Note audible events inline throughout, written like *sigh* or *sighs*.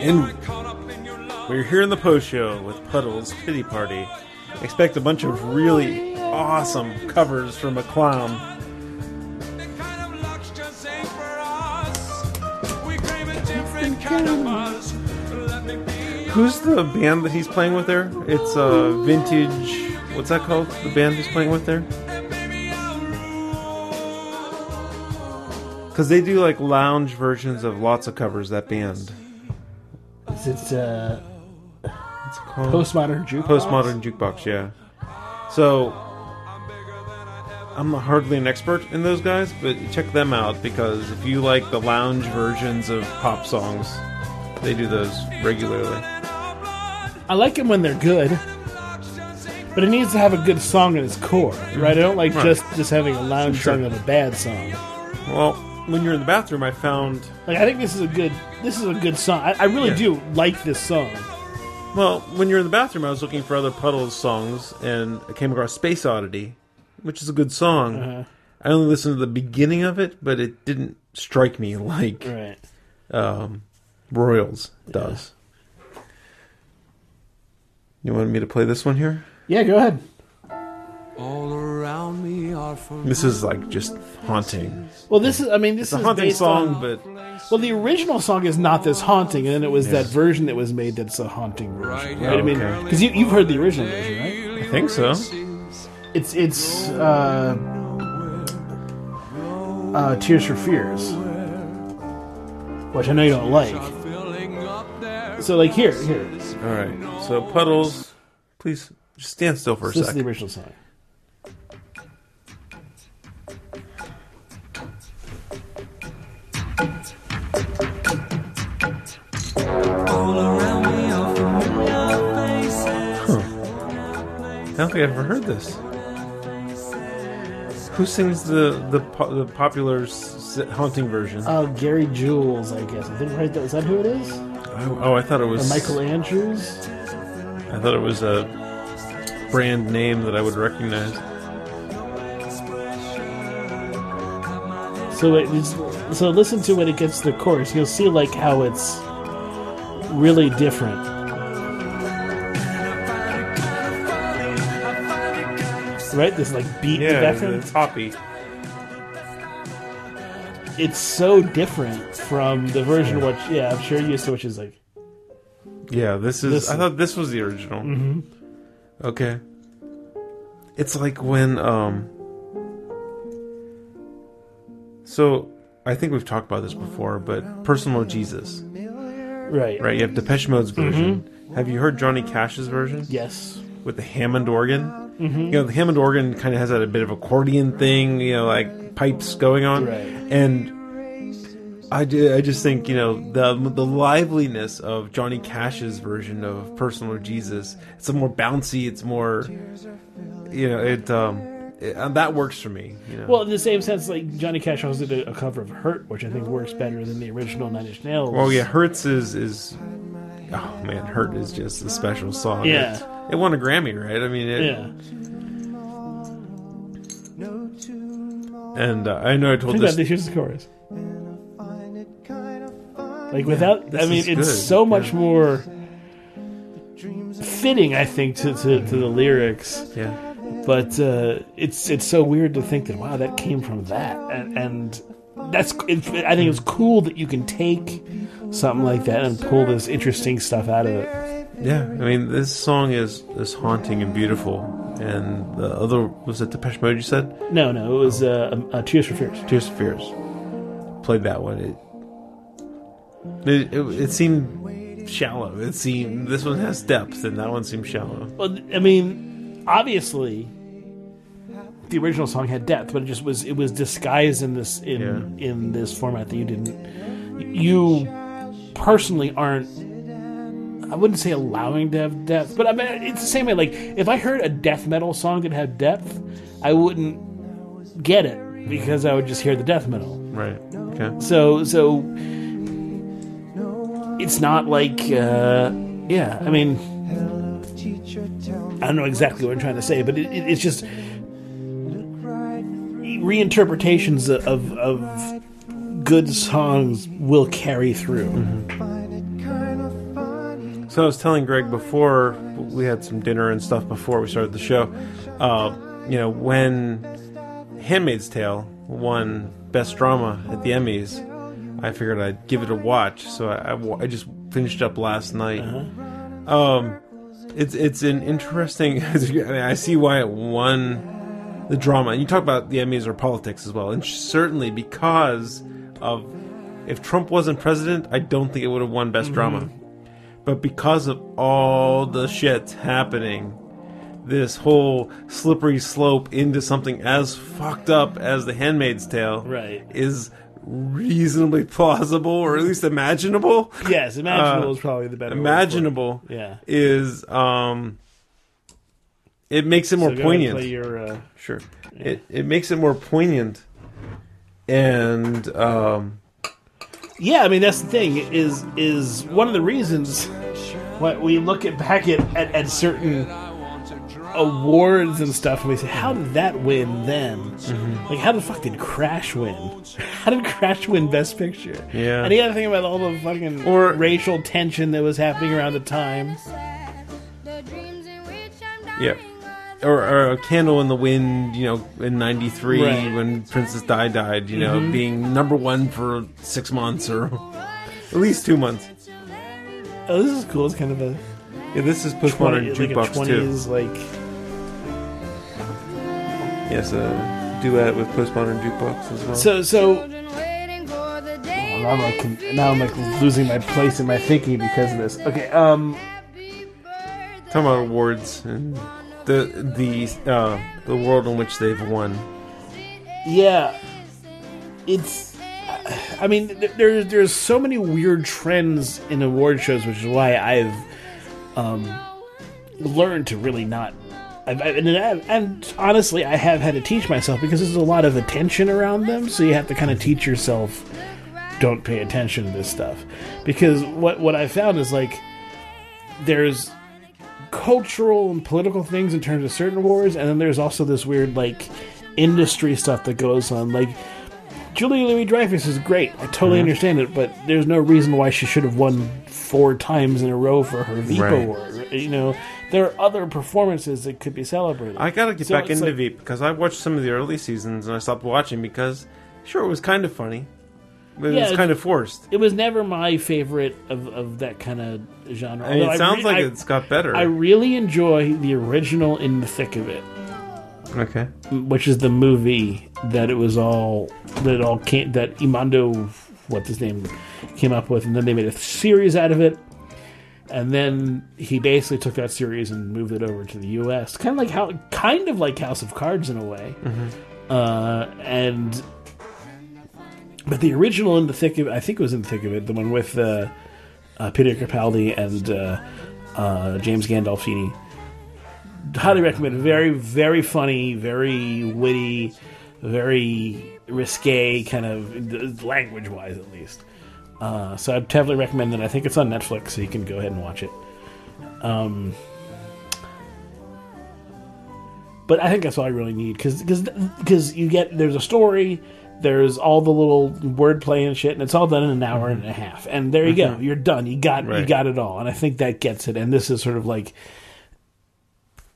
And we're here in the post show with Puddles Pity Party. Expect a bunch of really awesome covers from a clown. Who's the band that he's playing with there? It's uh, Vintage. What's that called? The band he's playing with there? Because they do like lounge versions of lots of covers. That band. Is it uh, *laughs* What's it called? postmodern jukebox? Postmodern jukebox, yeah. So I'm hardly an expert in those guys, but check them out because if you like the lounge versions of pop songs, they do those regularly. I like them when they're good, but it needs to have a good song at its core, right? I don't like Right. just just having a lounge Sure. song of a bad song. Well, when you're in the bathroom, I found Like I think this is a good this is a good song. I, I really Yeah. do like this song. well when you're in the bathroom, I was looking for other Puddles songs and I came across Space Oddity, which is a good song. Uh-huh. I only listened to the beginning of it, but it didn't strike me like Right. um, Royals does. You want me to play this one here? Yeah, go ahead. All around me are This is like just haunting. Well, this is I mean this It's a is haunting based song, on, but well the original song is not this haunting, and then it was Yeah. that version that was made that's a haunting version, right? I mean, Okay. because you, you've heard the original version, right? I think so. It's it's uh, uh, Tears for Fears, which I know you don't like. So like here, here, All right. So Puddles, please just stand still for a this is the second. original song. Don't think I've ever heard this. Who sings the the, po- the popular s- haunting version? Uh, Gary Jules, I guess. I think right. Is that who it is? oh, oh, I thought it Or was Michael Andrews. I thought it was a brand name that I would recognize. So it is, so listen to when it gets to the chorus. You'll see like how it's really different. Right, this like beat Yeah, background. the poppy. It's so different from the version which, yeah, I'm sure you're used to, which is like Yeah, this is. This- I thought this was the original. Mhm. Okay. It's like when um. So I think we've talked about this before, but "Personal Jesus," right, right? You have Depeche Mode's version. Have you heard Johnny Cash's version Yes, with the Hammond organ? Mhm. You know, the Hammond organ kind of has that a bit of accordion thing, you know, like pipes going on, Right. and. I, ju- I just think you know the the liveliness of Johnny Cash's version of "Personal Jesus." It's a more bouncy. It's more, you know, it um, it, and that works for me. You know, Well, in the same sense, like Johnny Cash also did a, cover of "Hurt," which I think works better than the original Nine Inch Nails. well, yeah, "Hurts" is is, oh man, Hurt is just a special song. Yeah. It won a Grammy, right? I mean, it, yeah. And uh, I know I told this. this. Here's the chorus. Like without, this I mean, it's good, so much more fitting, I think, to, to, to the lyrics. Yeah. But uh, it's it's so weird to think that wow, that came from that, and, and that's it, I think it's cool that you can take something like that and pull this interesting stuff out of it. Yeah, I mean, this song is is haunting and beautiful. And the other was it Depeche Mode? You said No, no, it was uh, uh, Tears for Fears. Tears for Fears. Played that one. It it, it it seemed shallow. It seemed this one has depth, and that one seemed shallow. Well, I mean, obviously, the original song had depth, but it just was it was disguised in this in in this format that you didn't. You personally aren't. I wouldn't say allowing to have depth, but I mean it's the same way. Like if I heard a death metal song that had depth, I wouldn't get it because I would just hear the death metal. Right. Okay. So so it's not like uh, yeah. I mean, I don't know exactly what I'm trying to say, but it, it, it's just reinterpretations of of good songs will carry through. So I was telling Greg before we had some dinner and stuff before we started the show. Uh, you know, when *Handmaid's Tale* won Best Drama at the Emmys, I figured I'd give it a watch. So I, I I just finished up last night. Um, it's it's an interesting. *laughs* I, mean, I see why it won the drama. And you talk about the Emmys or politics as well, and certainly because of if Trump wasn't president, I don't think it would have won Best Drama. But because of all the shit happening, this whole slippery slope into something as fucked up as The Handmaid's Tale Right. is reasonably plausible, or at least imaginable. Yes, imaginable Uh, is probably the better. word. Imaginable Yeah. is um, it makes it more So go ahead and poignant. Your, uh, Sure. It it makes it more poignant. And um Yeah, I mean that's the thing is is one of the reasons why we look at back at, at, at certain awards and stuff and we say, how did that win then? Mm-hmm. Like how the fuck did Crash win? *laughs* How did Crash win Best Picture? Yeah. And you gotta think about all the fucking Or- racial tension that was happening around the time. yeah. Or, or a candle in the wind, you know, in '93 Right. Mm-hmm. when Princess Di died, you know, being number one for six months or at least two months. Oh, this is cool. It's kind of a Yeah, this is postmodern 20, like a jukebox too. 20s like Yes, a duet with postmodern jukebox as well. so so now I'm like now I'm like losing my place in my thinking because of this. Okay, um Talking about awards and the the uh, the world in which they've won. Yeah, it's. I mean, there's there's so many weird trends in award shows, which is why I've um, learned to really not. I've, I've- and, I- and honestly, I have had to teach myself because there's a lot of attention around them, so you have to kind of teach yourself. Don't pay attention to this stuff, because what what I found is like there's cultural and political things in terms of certain wars, and then there's also this weird like industry stuff that goes on. Like Julia Louis Dreyfus is great. I totally mm-hmm. understand it, but there's no reason why she should have won four times in a row for her Veep Right. award. You know, there are other performances that could be celebrated. I gotta get So back into like- Veep because I watched some of the early seasons and I stopped watching because sure it was kind of funny, but Yeah, it was it's- kind of forced. it was never my favorite of, of that kind of genre. I mean, it sounds re- like I- it's got better. I really enjoy the original In the Thick of It. okay, which is the movie that it was all that it all came that Armando what's his name came up with and then they made a series out of it and then he basically took that series and moved it over to the US kind of like how kind of like House of Cards in a way uh, and but the original in the thick of I think it was in the thick of it the one with uh, uh, Peter Capaldi and uh, uh, James Gandolfini highly recommend. Very, very funny, very witty, very risque, kind of language wise, at least. Uh, so I'd definitely recommend it. I think it's on Netflix, so you can go ahead and watch it. Um, but I think that's all I really need because because you get there's a story, there's all the little wordplay and shit, and it's all done in an hour and a half, and there you go, you're done. You got you got it all, and I think that gets it. And this is sort of like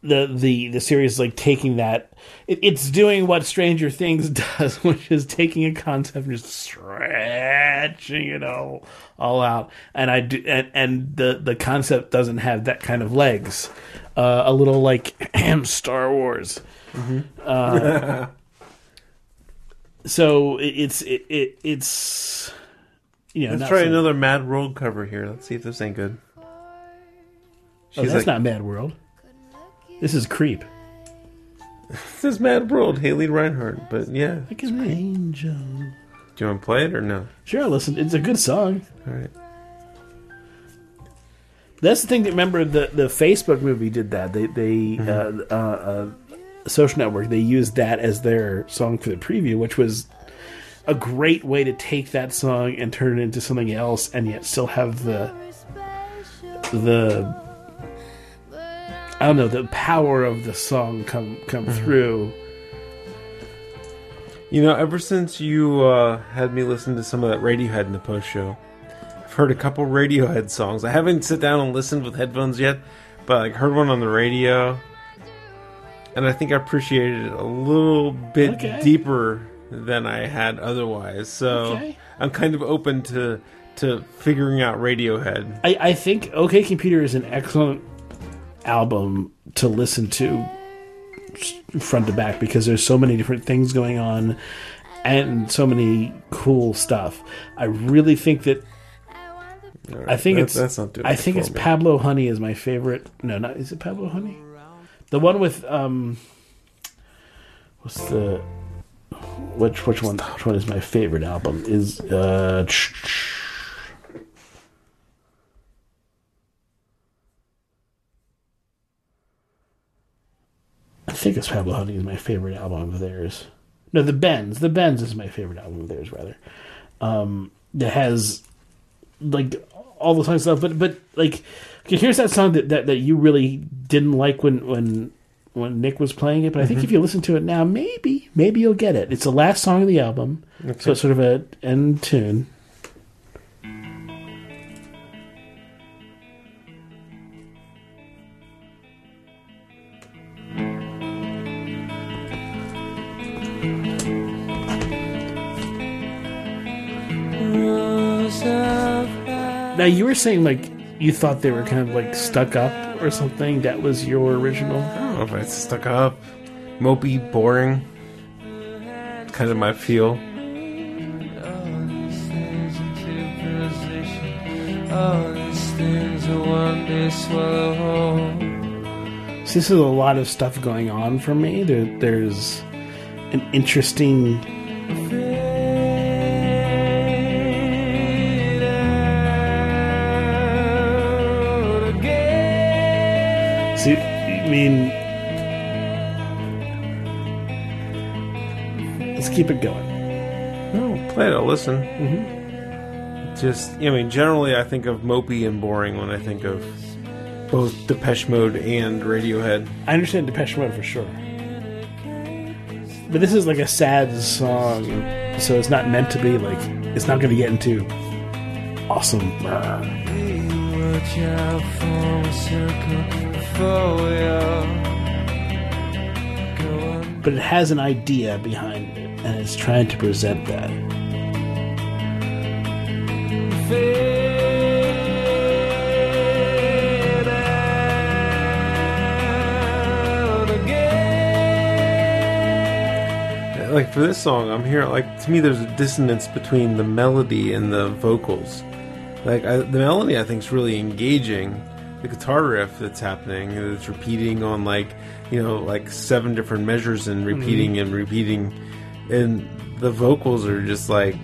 the the the series is like taking that. It, it's doing what stranger things *laughs* does which is taking a concept and just stretching it all all out. And i do and, and the the concept doesn't have that kind of legs. Uh, a little like am *clears throat* star wars. Uh, *laughs* so it, it's it, it it's you know let's try so- another Mad World cover here. Let's see if this ain't good. oh, that's like, not mad world this is creep *laughs* this is Mad World, Haley Reinhart. But yeah, like an angel do you want to play it or no? Sure, listen. It's a good song. All right. That's the thing that remember the the Facebook movie did that. They they Mm-hmm. uh, uh, uh, social network they used that as their song for the preview, which was a great way to take that song and turn it into something else, and yet still have the the I don't know the power of the song come come Mm-hmm. through. You know, ever since you uh, had me listen to some of that Radiohead in the post show, I've heard a couple Radiohead songs. I haven't sit down and listened with headphones yet, but I heard one on the radio, and I think I appreciated it a little bit Okay. deeper than I had otherwise. So Okay. I'm kind of open to to figuring out Radiohead. I, I think OK Computer is an excellent album to listen to front to back because there's so many different things going on and so many cool stuff. I really think that I think That- it's that's not doing I think it's me. Pablo Honey is my favorite. No, not is it Pablo Honey? The one with um what's the which which one which one is my favorite album is uh I think it's Pablo Honey is my favorite album of theirs. No, the Bends. The Bends is my favorite album of theirs, rather. Um, that has like all the songs stuff, but but like okay, here's that song that, that that you really didn't like when when when Nick was playing it, but I think mm-hmm. if you listen to it now, maybe maybe you'll get it. It's the last song of the album, so it's sort of a end tune. Now you were saying like you thought they were kind of like stuck up or something. That was your original. I don't know if it's stuck up, mopey, boring. Kind of my feel. So this is a lot of stuff going on for me. There, there's an interesting. See, I mean, let's keep it going. No, play it. I'll listen. Mm-hmm. Just, I mean, generally, I think of mopey and boring when I think of both Depeche Mode and Radiohead. I understand Depeche Mode for sure, but this is like a sad song, so it's not meant to be like. It's not going to get into awesome. uh, Watch out for a circle before we all go on. but it has an idea behind it, and it's trying to present that. Fade out again. Like for this song, I'm here. like to me, there's a dissonance between the melody and the vocals. Like I, the melody, I think is really engaging. The guitar riff that's happening, it's repeating on like you know like seven different measures and mm-hmm. repeating and repeating, and the vocals are just like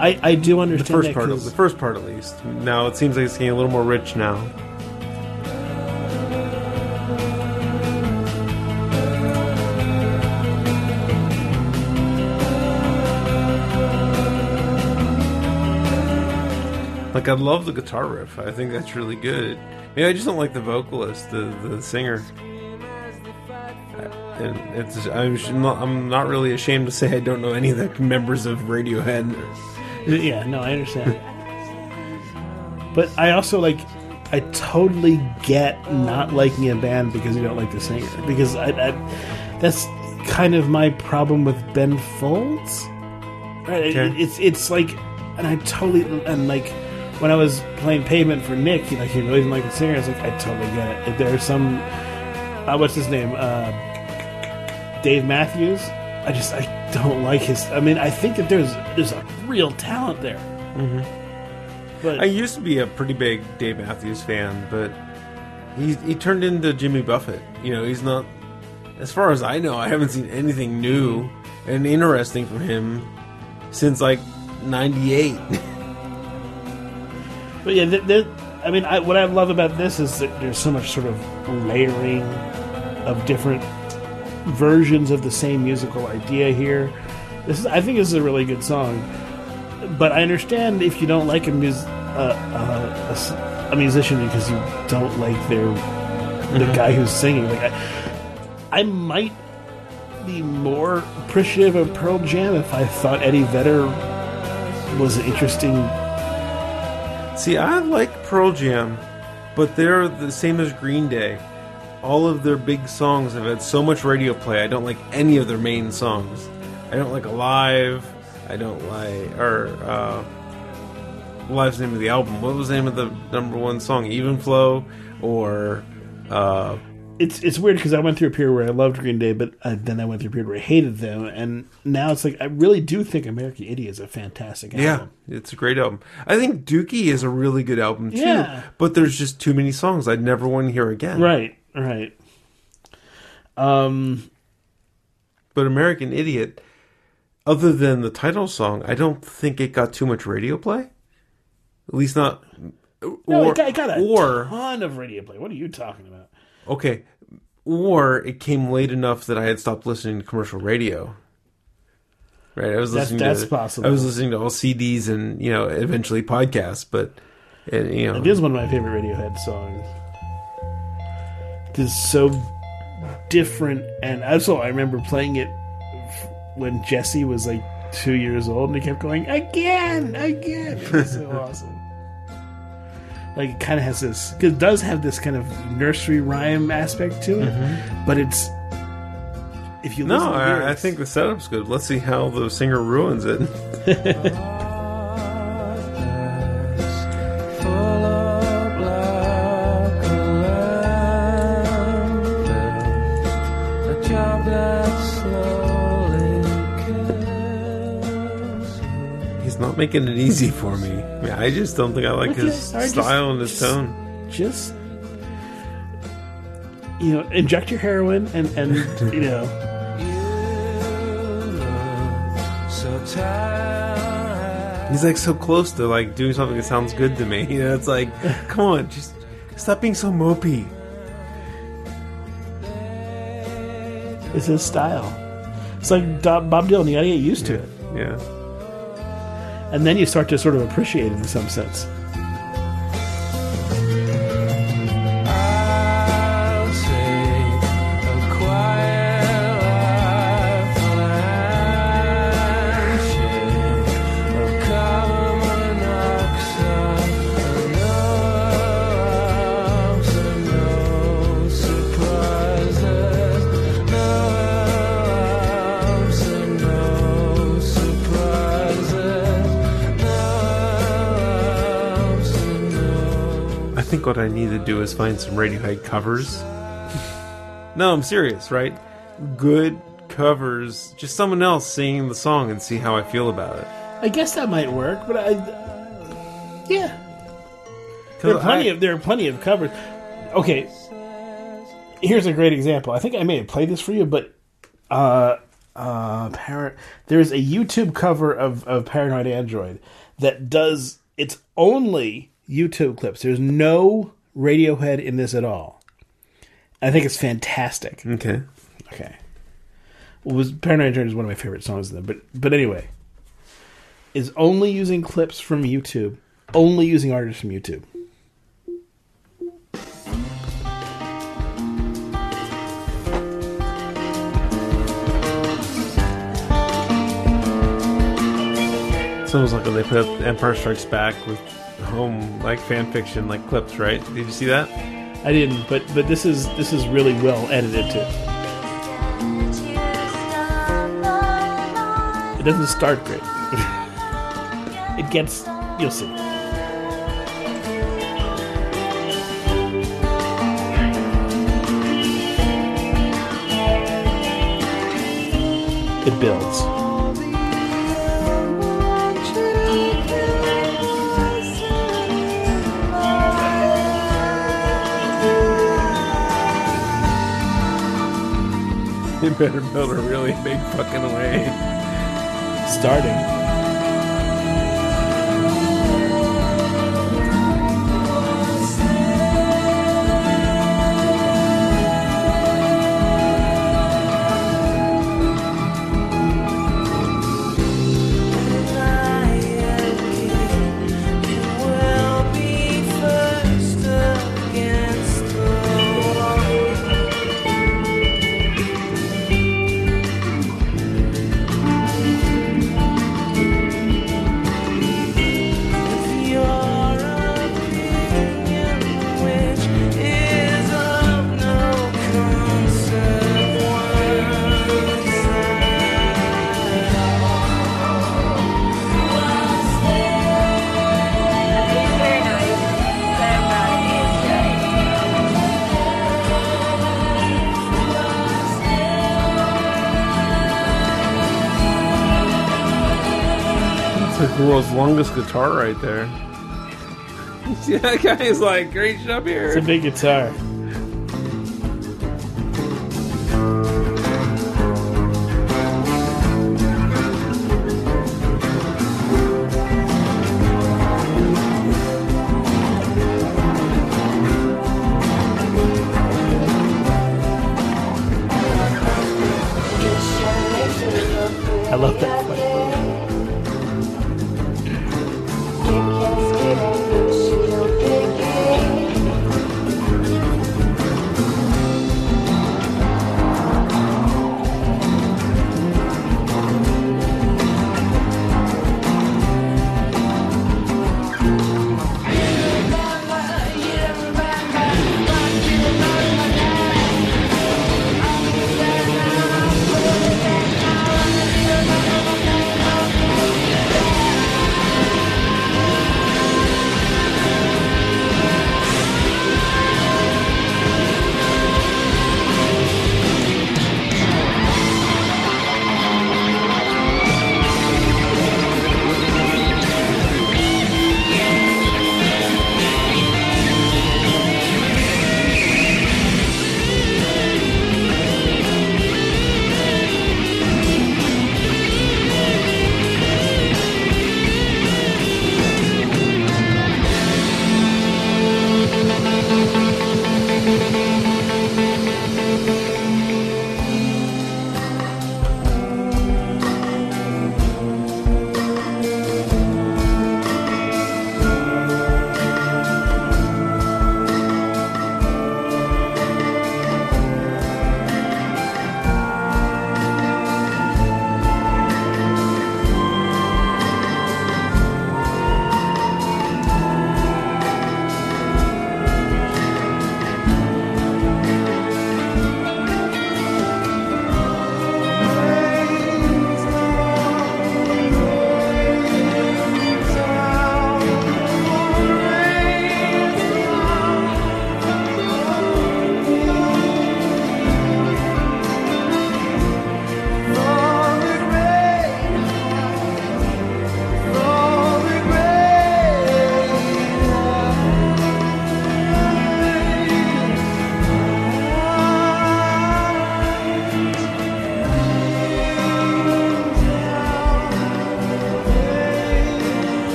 I, I do understand the first part. Of, the first part, at least. Now it seems like it's getting a little more rich now. Like I love the guitar riff. I think that's really good. Maybe I just don't like the vocalist, the the singer. And it's I'm not, I'm not really ashamed to say I don't know any of the members of Radiohead. Yeah, no, I understand. but I also like, I totally get not liking a band because you don't like the singer. Because I, I that's kind of my problem with Ben Folds. Right? Okay. it's it's like, and I totally and like when I was playing Pavement for Nick, he, like he really didn't like the singer. I was like, I totally get it. If there's some, uh, what's his name, uh, Dave Matthews. I just I don't like his. I mean, I think that there's there's a real talent there. Mm-hmm. But I used to be a pretty big Dave Matthews fan, but he he turned into Jimmy Buffett. You know, he's not. As far as I know, I haven't seen anything new and interesting from him since like '98. *laughs* But yeah, th- th- I mean, I, what I love about this is that there's so much sort of layering of different versions of the same musical idea here. This is, I think, this is a really good song. But I understand if you don't like a, mus- uh, uh, a, a musician because you don't like their the guy who's singing. Like, I, I might be more appreciative of Pearl Jam if I thought Eddie Vedder was an interesting. See, I like Pearl Jam, but they're the same as Green Day. All of their big songs have had so much radio play. I don't like any of their main songs. I don't like Alive. I don't like or uh, Alive's name of the album. What was the name of the number one song? Even Flow or uh, It's it's weird because I went through a period where I loved Green Day, but uh, then I went through a period where I hated them, and now it's like I really do think American Idiot is a fantastic album. Yeah, it's a great album. I think Dookie is a really good album too. Yeah. But there's just too many songs I'd never want to hear again. Right, right. Um, But American Idiot, other than the title song, I don't think it got too much radio play. At least not. no, or, it got, it got a or ton of radio play. What are you talking about? Okay, or it came late enough that I had stopped listening to commercial radio. Right, I was That's- listening. that's to, possible. I was listening to all CDs and you know eventually podcasts, but uh, you know It is one of my favorite Radiohead songs. It's so different, and also I remember playing it when Jesse was like two years old, and he kept going again, again. It was so *laughs* awesome. Like it kind of has this, it does have this kind of nursery rhyme aspect to it, mm-hmm. but it's if you listen No, I, I think the setup's good. Let's see how the singer ruins it. *laughs* making it easy for me. I, mean, I just don't think I like Okay, his sorry, just- style and his just- tone. just you know inject your heroin and and *laughs* you know He's like so close to like doing something that sounds good to me. *laughs* You know, it's like, *laughs* come on, just stop being so mopey. it's his style it's like bob dylan you gotta get used to it Yeah. And then you start to sort of appreciate it in some sense what I need to do is find some Radiohead covers. no, I'm serious, right? Good covers, just someone else singing the song and see how I feel about it. i guess that might work but i yeah. there are plenty I- of there are plenty of covers okay here's a great example i think i may have played this for you but uh uh par- there's a youtube cover of, of paranoid android that does it's only youtube clips. There's no radiohead in this at all. I think it's fantastic. Okay. okay. Well, was paranoid android is one of my favorite songs of them but but anyway is only using clips from youtube only using artists from youtube. It's almost like when they put up Empire Strikes Back with home like fan fiction like clips, right? Did you see that? I didn't, but but this is this is really well edited too. It doesn't start great. *laughs* it gets you'll see. It builds. You *laughs* better build a really big fucking way. Starting. World's longest guitar right there. See *laughs* that guy is like great job here. It's a big guitar.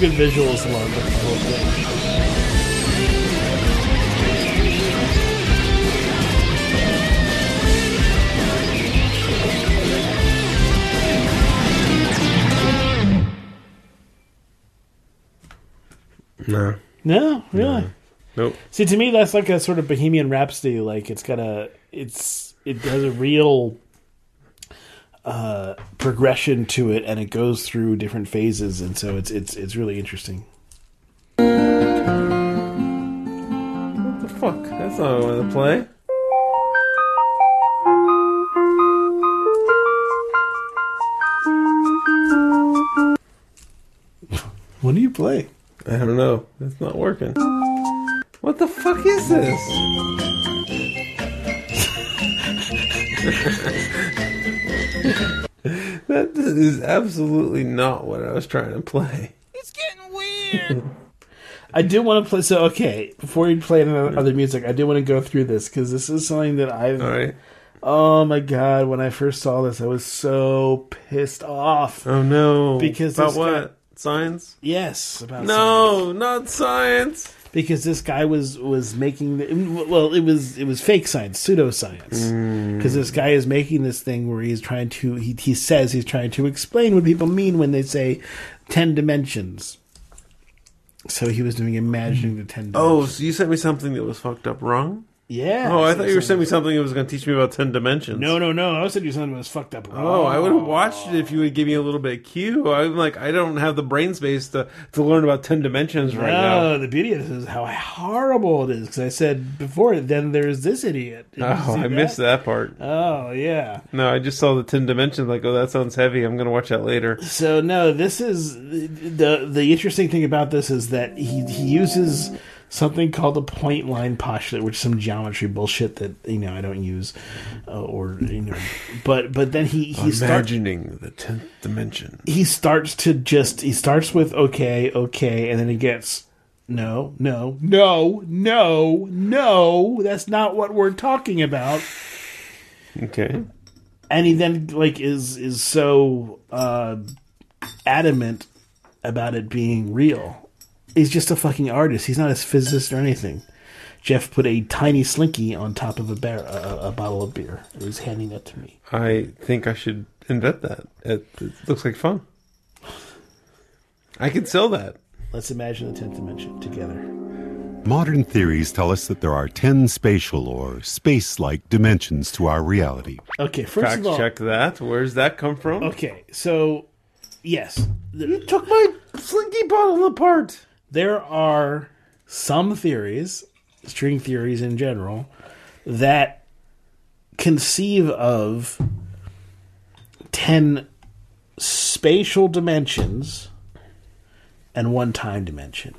Good visuals along the whole thing. No. No, really. Nope. See, to me, that's like a sort of Bohemian Rhapsody. Like it's got a, it's it has a real uh, progression to it, and it goes through different phases, and so it's it's it's really interesting. What the fuck? That's not what I want to play. *laughs* What do you play? I don't know. It's not working. What the fuck is this? *laughs* *laughs* that is absolutely not what I was trying to play. It's getting weird. *laughs* I do want to play. So okay, before you play another other music, I do want to go through this because this is something that I've. All right. Oh my god! When I first saw this, I was so pissed off. Oh no. Because about what? guy- Science? Yes, about No, not science. Because this guy was was making the, well it was it was fake science pseudoscience. Mm. Because this guy is making this thing where he's trying to he, he says he's trying to explain what people mean when they say 10 dimensions. So he was doing imagining the 10 Oh, so you sent me something that was fucked up wrong? Yeah Oh, I thought you were sending me something that was going to teach me about 10 dimensions. no no no i said you something that was fucked up Oh, I would have watched it if you would give me a little bit of cue. I'm like, I don't have the brain space to, to learn about 10 dimensions right now. No, the beauty of this is how horrible it is. Because I said before, then there's this idiot. Did Oh, I missed that part. Oh yeah. No, I just saw the 10 dimensions. Like, oh, that sounds heavy. I'm going to watch that later. So no, this is the the interesting thing about this is that he he uses something called the point line postulate, which is some geometry bullshit that you know I don't use, uh, or you know, but but then he he starts Imagining the 10th dimension. he starts to just he starts with okay okay, and then he gets. No, no, no, no, no. That's not what we're talking about. Okay. and he then like is is so uh adamant about it being real he's just a fucking artist he's not a physicist or anything jeff put a tiny slinky on top of a bear a, a bottle of beer and he's handing that to me I think I should invent that. It, it looks like fun. I could sell that. let's imagine the 10th dimension together Modern theories tell us that there are 10 spatial or space like dimensions to our reality. okay first Fact of all check that. Where's that come from? okay so yes You took my slinky bottle apart. There are some theories, string theories in general, that conceive of 10 spatial dimensions and one time dimension.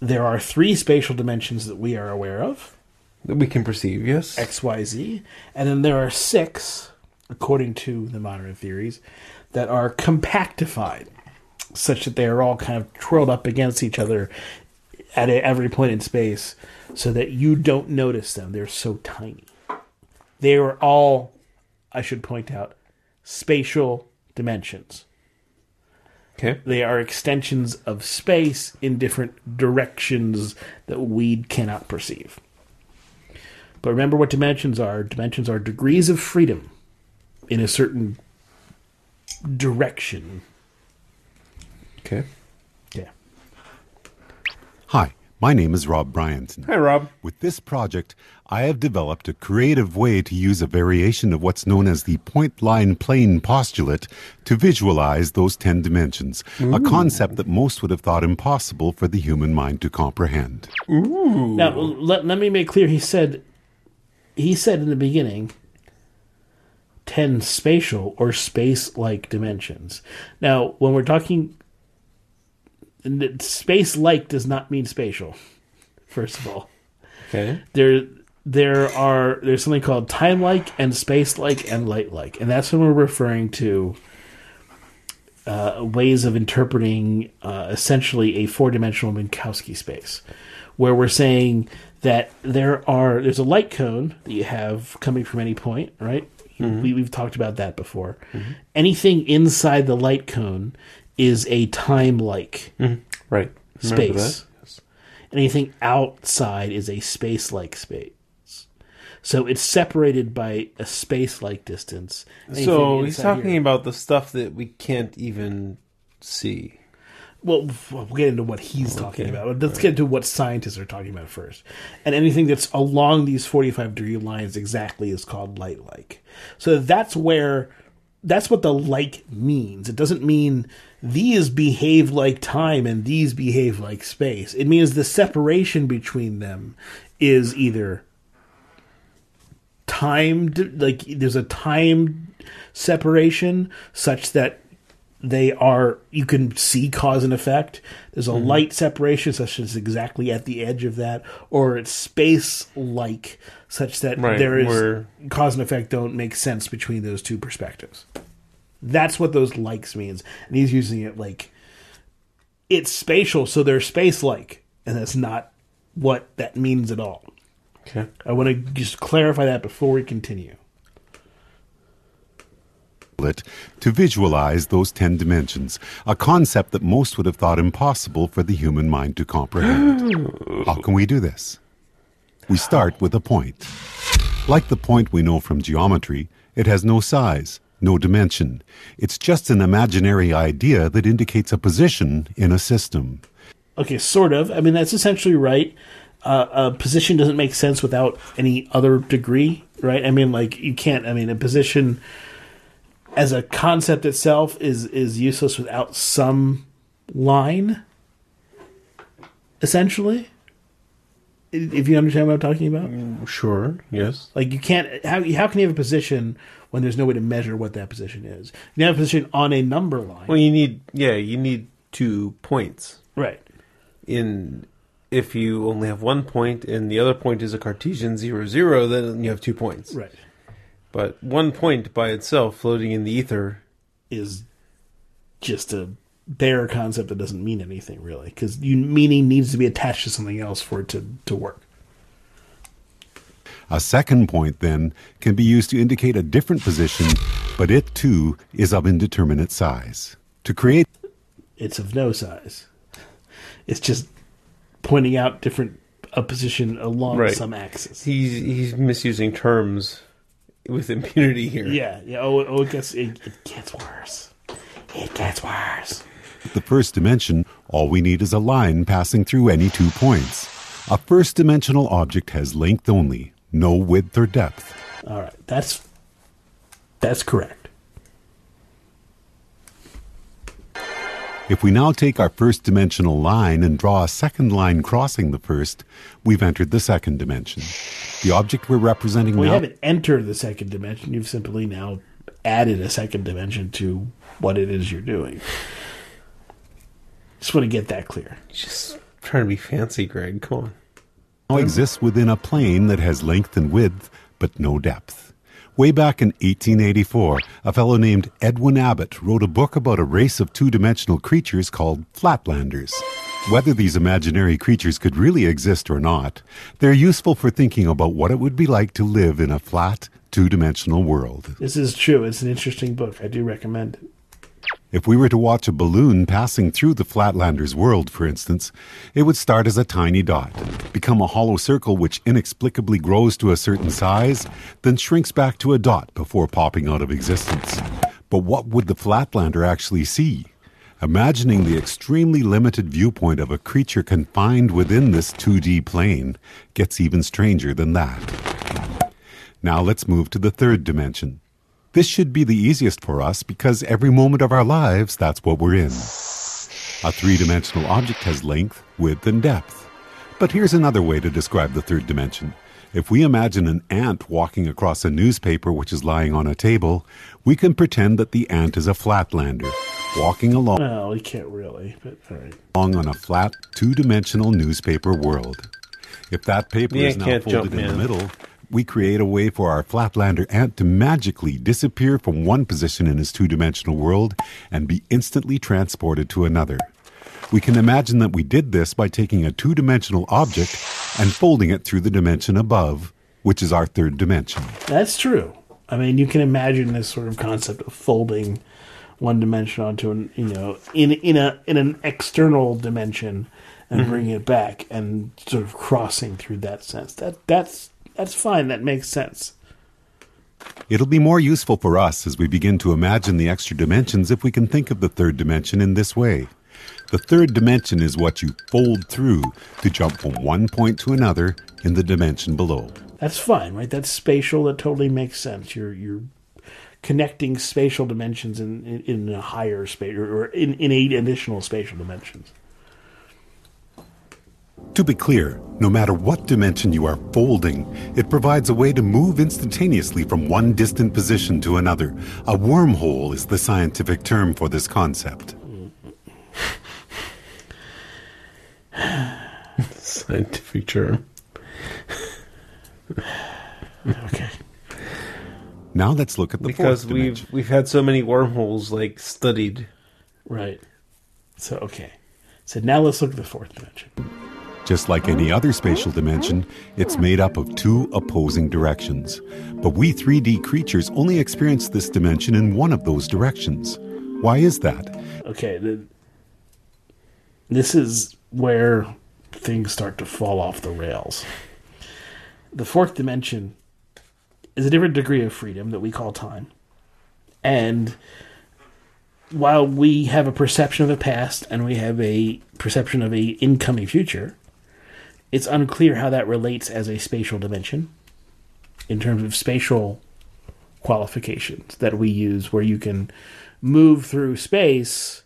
There are three spatial dimensions that we are aware of That we can perceive, yes. XYZ, and then there are six, according to the modern theories, that are compactified, such that they are all kind of twirled up against each other at every point in space, so that you don't notice them. They're so tiny. They are all, I should point out, spatial dimensions. Okay. They are extensions of space in different directions that we cannot perceive. But remember what dimensions are. Dimensions are degrees of freedom in a certain direction. Okay. Yeah. Hi, my name is Rob Bryanton. Hi, Rob. With this project, I have developed a creative way to use a variation of what's known as the point line plane postulate to visualize those 10 dimensions, a concept that most would have thought impossible for the human mind to comprehend. Ooh. Now let, let me make clear. He said, he said in the beginning, ten spatial or space-like dimensions. Now, when we're talking, space-like does not mean spatial. First of all, Okay. there there are there's something called time like and space like and light like and that's when we're referring to uh, ways of interpreting uh, essentially a four-dimensional minkowski space where we're saying that there are there's a light cone that you have coming from any point right? We, we've talked about that before. Anything inside the light cone is a time like mm-hmm. Right. Space. Yes. Anything outside is a space like space. So it's separated by a space like distance. Anything So he's talking here- about the stuff that we can't even see. Well, we'll get into what he's oh, talking about. Let's get into what scientists are talking about first. And anything that's along these 45 degree lines exactly is called light like. So that's where that's what the like means. It doesn't mean these behave like time and these behave like space. It means the separation between them is either time like there's a time separation such that they are you can see cause and effect. There's a Mm-hmm. light separation, such as exactly at the edge of that, or it's space like, such that Right, there is cause and effect don't make sense between those two perspectives. That's what those likes means, and he's using it like it's spatial, so they're space like, and that's not what that means at all. Okay. I want to just clarify that before we continue. it to visualize those 10 dimensions, a concept that most would have thought impossible for the human mind to comprehend. *gasps* How can we do this? We start with a point. Like the point we know from geometry, it has no size, no dimension. It's just an imaginary idea that indicates a position in a system. Okay, sort of. I mean, that's essentially right. Uh, a position doesn't make sense without any other degree, right? I mean, like you can't. I mean, a position as a concept itself is is useless without some line. Essentially, if you understand what I'm talking about, mm, Sure. Yes. like you can't. How how can you have a position when there's no way to measure what that position is? You have a position on a number line, Well, you need yeah, you need two points. right? In if you only have one point and the other point is a Cartesian zero zero, then you have two points. Right. But one point by itself, floating in the ether, is just a bare concept that doesn't mean anything really because meaning needs to be attached to something else for it to, to work A second point, then, can be used to indicate a different position, but it too is of indeterminate size. To create it's of no size it's just pointing out different a position along Right. some axis he's he's misusing terms with impunity here. yeah yeah oh, oh it gets it, it gets worse it gets worse the first dimension, all we need is a line passing through any two points. A first dimensional object has length only, no width or depth. all right that's that's correct If we now take our first dimensional line and draw a second line crossing the first, we've entered the second dimension. The object we're representing well you now haven't entered the second dimension you've simply now added a second dimension to what it is you're doing just want to get that clear Just trying to be fancy, Greg. Come on. now exists within a plane that has length and width, but no depth. Way back in 1884, a fellow named Edwin Abbott wrote a book about a race of two dimensional creatures called Flatlanders. Whether these imaginary creatures could really exist or not, they're useful for thinking about what it would be like to live in a flat, two dimensional world. This is true. It's an interesting book. I do recommend it. If we were to watch a balloon passing through the Flatlanders' world, for instance, it would start as a tiny dot, become a hollow circle which inexplicably grows to a certain size, then shrinks back to a dot before popping out of existence. But what would the Flatlander actually see? Imagining the extremely limited viewpoint of a creature confined within this 2D plane gets even stranger than that. Now let's move to the third dimension. This should be the easiest for us because every moment of our lives, that's what we're in. A three dimensional object has length, width, and depth. But here's another way to describe the third dimension. If we imagine an ant walking across a newspaper which is lying on a table, we can pretend that the ant is a flatlander, walking along No, you can't really, but all right. Along on a flat, two dimensional newspaper world. If that paper The is ant now can't folded jump, in the middle, we create a way for our Flatlander ant to magically disappear from one position in his two dimensional world and be instantly transported to another. We can imagine that we did this by taking a two dimensional object and folding it through the dimension above, which is our third dimension. That's true. I mean, you can imagine this sort of concept of folding one dimension onto an, you know, in in a in an external dimension and mm-hmm. bringing it back and sort of crossing through that sense. That that's that's fine. That makes sense. It'll be more useful for us as we begin to imagine the extra dimensions if we can think of the third dimension in this way. The third dimension is what you fold through to jump from one point to another in the dimension below. That's fine, right? That's spatial. That totally makes sense. You're you're connecting spatial dimensions in in, in a higher space or in in eight additional spatial dimensions. To be clear, no matter what dimension you are folding, it provides a way to move instantaneously from one distant position to another. A wormhole is the scientific term for this concept. *laughs* Scientific term. Okay. Now let's look at the Because fourth we've we've had so many wormholes like studied. Right. So okay. So now let's look at the fourth dimension. Just like any other spatial dimension, it's made up of two opposing directions. But we 3D creatures only experience this dimension in one of those directions. Why is that? Okay. The, this is where things start to fall off the rails. The fourth dimension is a different degree of freedom that we call time. And while we have a perception of the past and we have a perception of a incoming future, it's unclear how that relates as a spatial dimension in terms of spatial qualifications that we use where you can move through space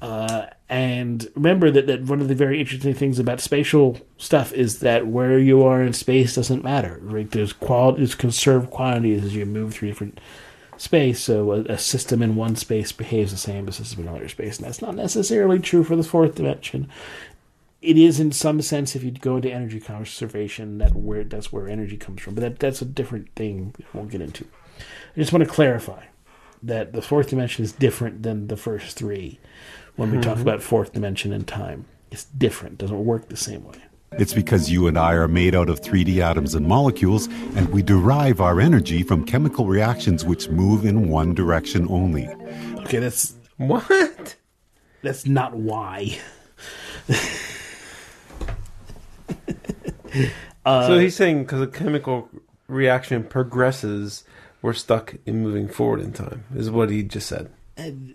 uh, and remember that, that one of the very interesting things about spatial stuff is that where you are in space doesn't matter. Right? There's qual there's conserved quantities as you move through different space. So a, a system in one space behaves the same as a system in another space, and that's not necessarily true for the fourth dimension. It is in some sense if you go into energy conservation that where that's where energy comes from, but that that's a different thing. we won't get into. I just want to clarify that the fourth dimension is different than the first three when we talk mm-hmm. about fourth dimension and time. It's different, doesn't work the same way. It's because you and I are made out of 3D atoms and molecules, and we derive our energy from chemical reactions which move in one direction only. Okay, that's What? that's not why. *laughs* Uh, so he's saying because a chemical reaction progresses, we're stuck in moving forward in time. Is what he just said.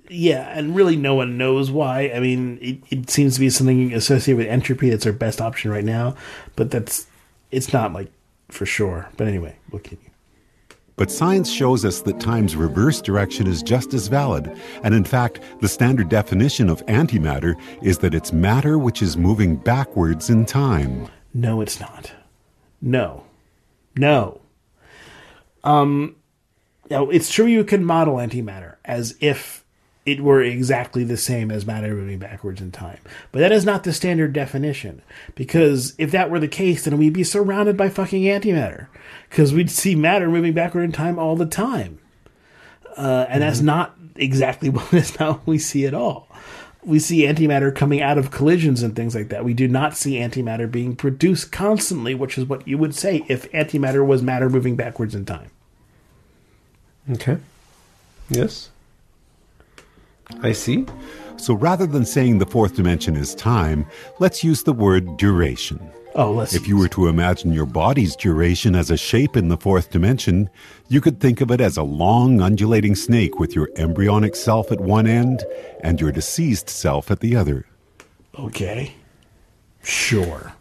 Yeah, and really no one knows why. I mean, it, it seems to be something associated with entropy that's our best option right now, but that's it's not like for sure. But anyway, we'll continue. But science shows us that time's reverse direction is just as valid. And in fact, the standard definition of antimatter is that it's matter which is moving backwards in time. No, it's not. No. No. Um now it's true you can model antimatter as if it were exactly the same as matter moving backwards in time. But that is not the standard definition. Because if that were the case, then we'd be surrounded by fucking antimatter. Because we'd see matter moving backward in time all the time. Uh, and that's not exactly *laughs* what that's not what we see at all. We see antimatter coming out of collisions and things like that. We do not see antimatter being produced constantly, which is what you would say if antimatter was matter moving backwards in time. Okay. Yes. I see. So rather than saying the fourth dimension is time, let's use the word duration. Oh, let's. If you were to imagine your body's duration as a shape in the fourth dimension, you could think of it as a long, undulating snake with your embryonic self at one end and your deceased self at the other. okay, sure,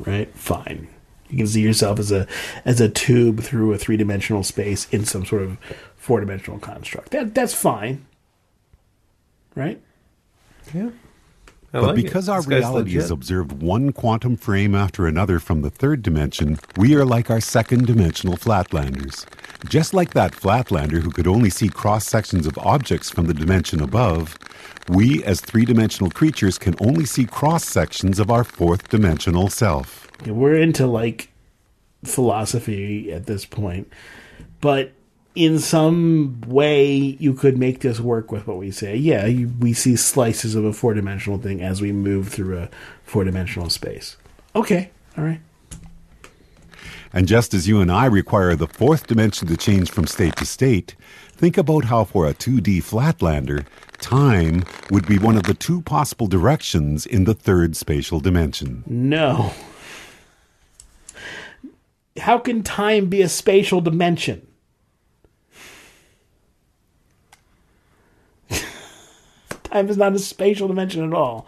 right, fine. You can see yourself as a as a tube through a three dimensional space in some sort of four dimensional construct. That that's fine, right? Yeah. I But like it. because our This reality is observed one quantum frame after another from the third dimension, we are like our second dimensional flatlanders. Just like that flatlander who could only see cross sections of objects from the dimension above, we as three dimensional creatures can only see cross sections of our fourth dimensional self. Yeah, we're into like philosophy at this point, but in some way you could make this work with what we say. Yeah, you, we see slices of a four dimensional thing as we move through a four dimensional space. Okay, all right. And just as you and I require the fourth dimension to change from state to state, think about how for a 2D flatlander, time would be one of the two possible directions in the third spatial dimension. No. How can time be a spatial dimension? Time is not a spatial dimension at all.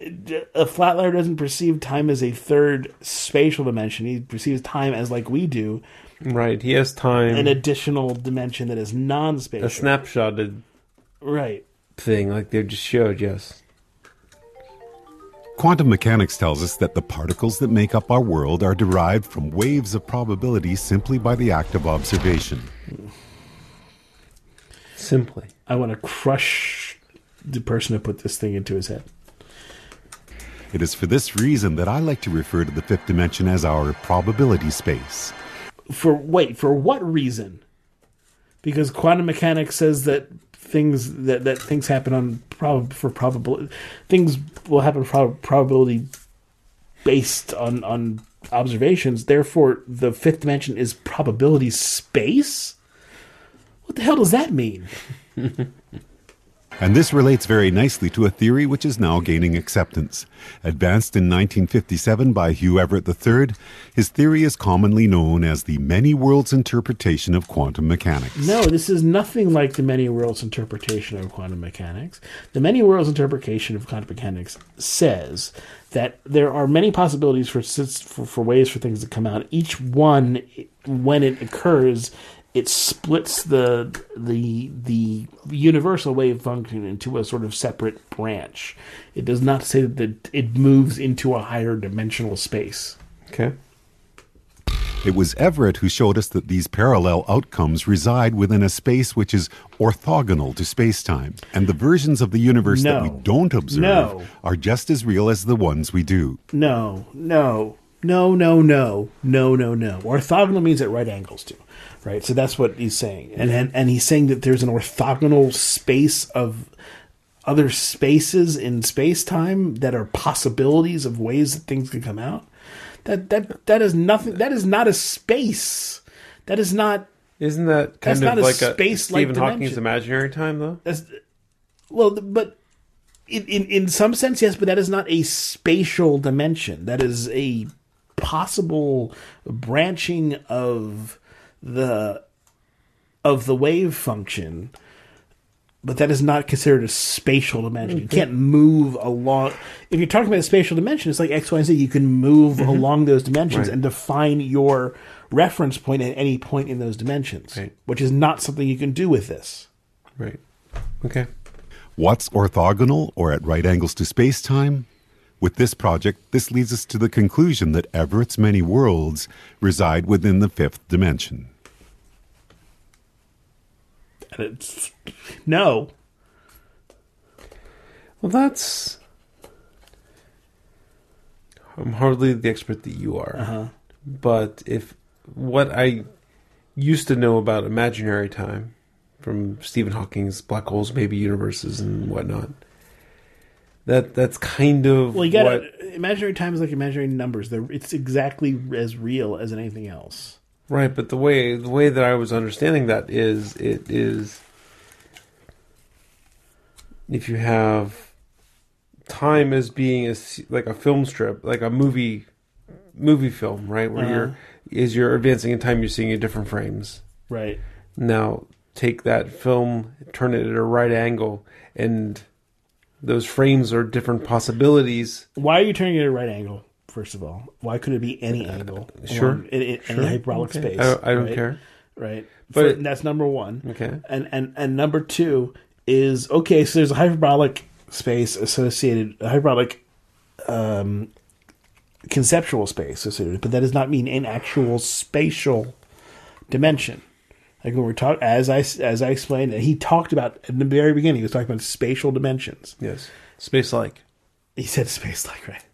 A flatlander doesn't perceive time as a third spatial dimension. He perceives time as like we do, right. He has time. an additional dimension that is non-spatial. a snapshotted right. thing, like they just showed. Yes. Quantum mechanics tells us that the particles that make up our world are derived from waves of probability simply by the act of observation. Simply. I want to crush the person who put this thing into his head. It is for this reason that I like to refer to the fifth dimension as our probability space. For wait, for what reason? Because quantum mechanics says that things that, that things happen on prob for probable things will happen for probability based on on observations. Therefore, the fifth dimension is probability space. What the hell does that mean? *laughs* And this relates very nicely to a theory which is now gaining acceptance. Advanced in 1957 by Hugh Everett III, his theory is commonly known as the many worlds interpretation of quantum mechanics. No, this is nothing like the many worlds interpretation of quantum mechanics. The many worlds interpretation of quantum mechanics says that there are many possibilities for for, for ways for things to come out. Each one, when it occurs, it splits the the the universal wave function into a sort of separate branch. It does not say that it moves into a higher dimensional space. Okay. It was Everett who showed us that these parallel outcomes reside within a space which is orthogonal to spacetime, and the versions of the universe that we don't observe No. are just as real as the ones we do. No, no, no, no, no, no, no, no. Orthogonal means at right angles to, right? So that's what he's saying, and and, and he's saying that there's an orthogonal space of other spaces in space time that are possibilities of ways that things can come out. That that that is nothing. That is not a space. That is not. Isn't that kind of like a space-like Stephen Hawking's imaginary time, though? That's well, but in, in in some sense, yes, but that is not a spatial dimension. That is a possible branching of the of the wave function. But that is not considered a spatial dimension. You mm-hmm. can't move along. If you're talking about a spatial dimension, it's like X, Y, and Z. You can move mm-hmm. along those dimensions Right. and define your reference point at any point in those dimensions, Right. which is not something you can do with this. Right. Okay. What's orthogonal or at right angles to spacetime? With this project, this leads us to the conclusion that Everett's many worlds reside within the fifth dimension. And it's no. Well, that's. I'm hardly the expert that you are. Uh-huh. But if what I used to know about imaginary time from Stephen Hawking's black holes, maybe universes, and whatnot, that that's kind of Well, you got what. imaginary time is like imaginary numbers. They're, it's exactly as real as anything else. Right, but the way the way that I was understanding that is it is if you have time as being a, like a film strip, like a movie movie film, right, where Uh-huh. you're as you're advancing in time, you're seeing in different frames. Right. Now take that film, turn it at a right angle, and those frames are different possibilities. Why are you turning it at a right angle? First of all, why could it be any angle? sure, in, in sure. any hyperbolic Okay. space. I don't- I don't right? care. Right. But For- it- that's number one. Okay. And and and number two is okay. So there's a hyperbolic space associated, a hyperbolic um, conceptual space associated, but that does not mean an actual spatial dimension. Like when we're talking, as I as I explained, and he talked about in the very beginning, he was talking about spatial dimensions. Yes, space like. He said space like right.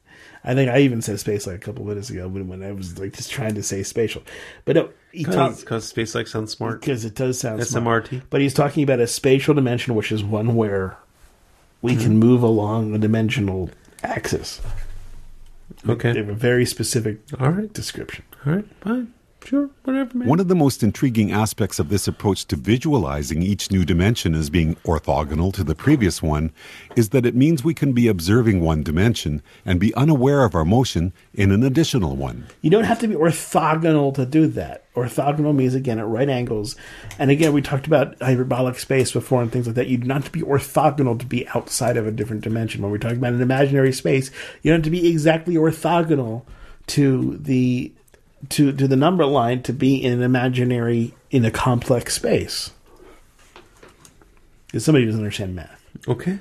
I think I even said space like a couple minutes ago when, when I was like just trying to say spatial, but no, Because space like sounds smart. because it does sound smart. SMRT. But he's talking about a spatial dimension, which is one where we can hmm. move along a dimensional axis. They Okay. have a very specific All right. description. All right. Fine. Sure. Whatever, man. One of the most intriguing aspects of this approach to visualizing each new dimension as being orthogonal to the previous one is that it means we can be observing one dimension and be unaware of our motion in an additional one. You don't have to be orthogonal to do that. Orthogonal means again at right angles, and again we talked about hyperbolic space before and things like that. You do not have to be orthogonal to be outside of a different dimension. When we're talking about an imaginary space, you don't have to be exactly orthogonal to the to to the number line to be in an imaginary in a complex space. Because somebody doesn't understand math. Okay.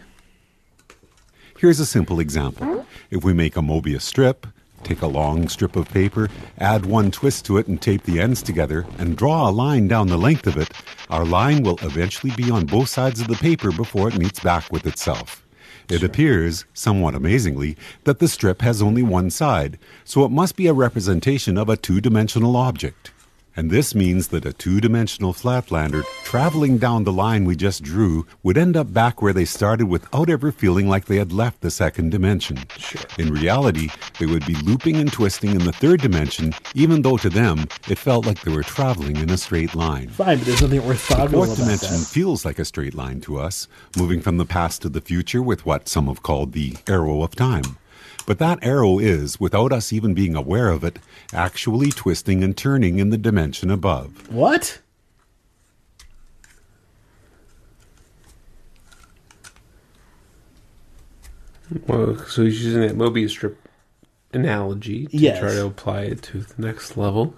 Here's a simple example. If we make a Mobius strip, take a long strip of paper, add one twist to it and tape the ends together, and draw a line down the length of it, our line will eventually be on both sides of the paper before it meets back with itself. It appears, somewhat amazingly, that the strip has only one side, so it must be a representation of a two dimensional object. And this means that a two dimensional flatlander traveling down the line we just drew would end up back where they started without ever feeling like they had left the second dimension. In reality, they would be looping and twisting in the third dimension, even though to them it felt like they were traveling in a straight line. Fine, but there's nothing orthogonal Fourth dimension that. feels like a straight line to us, moving from the past to the future with what some have called the arrow of time. But that arrow is, without us even being aware of it, actually twisting and turning in the dimension above. What? Well, so he's using that Mobius strip analogy to Yes. try to apply it to the next level.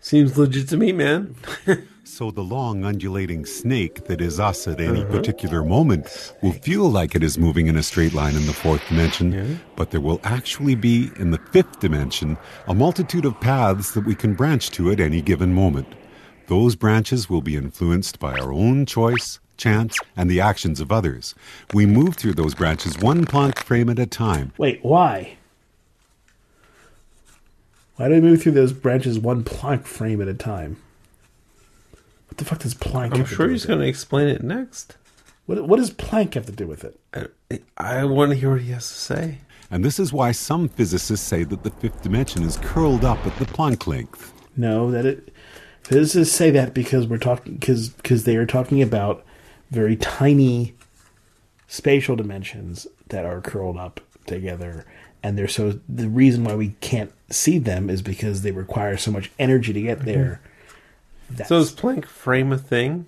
Seems legit to me, man. *laughs* So the long undulating snake that is us at any uh-huh. particular moment will feel like it is moving in a straight line in the fourth dimension, but there will actually be in the fifth dimension a multitude of paths that we can branch to at any given moment. Those branches will be influenced by our own choice, chance, and the actions of others. We move through those branches one Planck frame at a time. Wait, why? Why do we move through those branches one Planck frame at a time? What the fuck does Planck? I'm have to sure do he's going to explain it next. What, what does Planck have to do with it? I, I want to hear what he has to say. And this is why some physicists say that the fifth dimension is curled up at the Planck length. No, that it. Physicists say that because we're talking because because they are talking about very tiny spatial dimensions that are curled up together, and they're so the reason why we can't see them is because they require so much energy to get mm-hmm. there. That's, So is Planck frame a thing?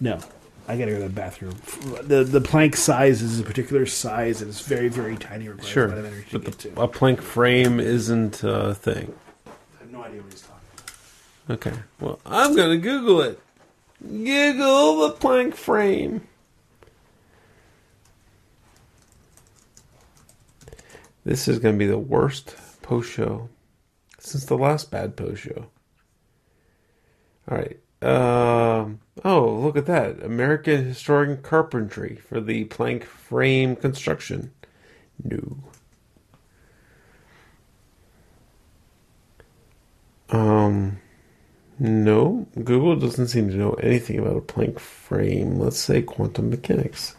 no, I gotta go to the bathroom. the The Planck size is a particular size, and it's very very tiny. Sure. a lot of energy to But the, a Planck frame isn't a thing. I have no idea what he's talking. Okay. Well, I'm to Google it. Google the plank frame. This is to be the worst post show since the last bad post show. All right. Um, oh, look at that. American Historic Carpentry for the plank frame construction. No. Um, no, Google doesn't seem to know anything about a plank frame. Let's say quantum mechanics.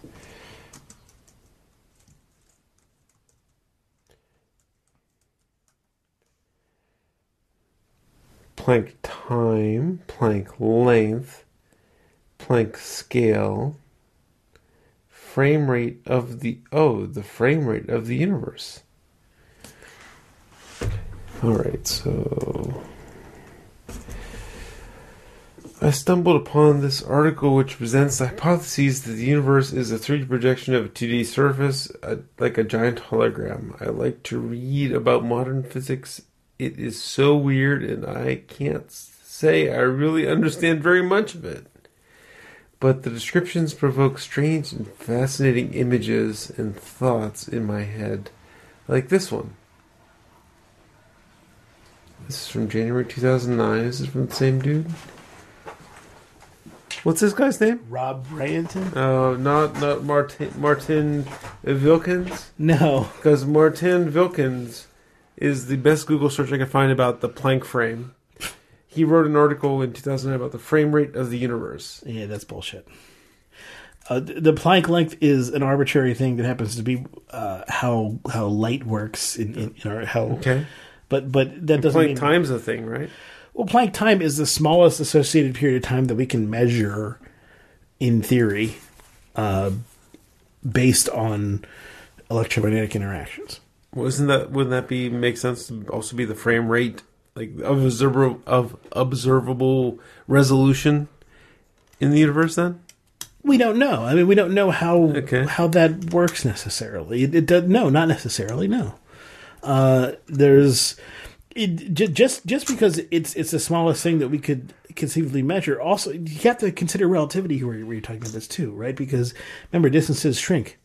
Planck time, Planck length, Planck scale, frame rate of the oh, the frame rate of the universe. All right, so I stumbled upon this article which presents the hypotheses that the universe is a 3D projection of a 2D surface, uh, like a giant hologram. I like to read about modern physics. It is so weird, and I can't say I really understand very much of it. But the descriptions provoke strange and fascinating images and thoughts in my head, like this one. This is from January 2009. This Is from the same dude? What's this guy's name? Rob Bryanton? Uh, not not Martin Martin Vilkins, No. because Martin Vilkins is the best Google search I can find about the Planck frame. He wrote an article in 2009 about the frame rate of the universe. Yeah, that's bullshit. Uh, the Planck length is an arbitrary thing that happens to be uh, how how light works in, in, in our how. Okay, But but that doesn't Planck mean time's a thing, right? well Planck time is the smallest associated period of time that we can measure in theory, uh, based on electromagnetic interactions. Wasn't that wouldn't that be make sense to also be the frame rate like of observable of observable resolution in the universe then? We don't know. I mean, we don't know how Okay. how that works necessarily. It, it does no, not necessarily. No, uh, there's it, just just because it's it's the smallest thing that we could conceivably measure. Also, you have to consider relativity where, where you're talking about this too, right? Because remember, distances shrink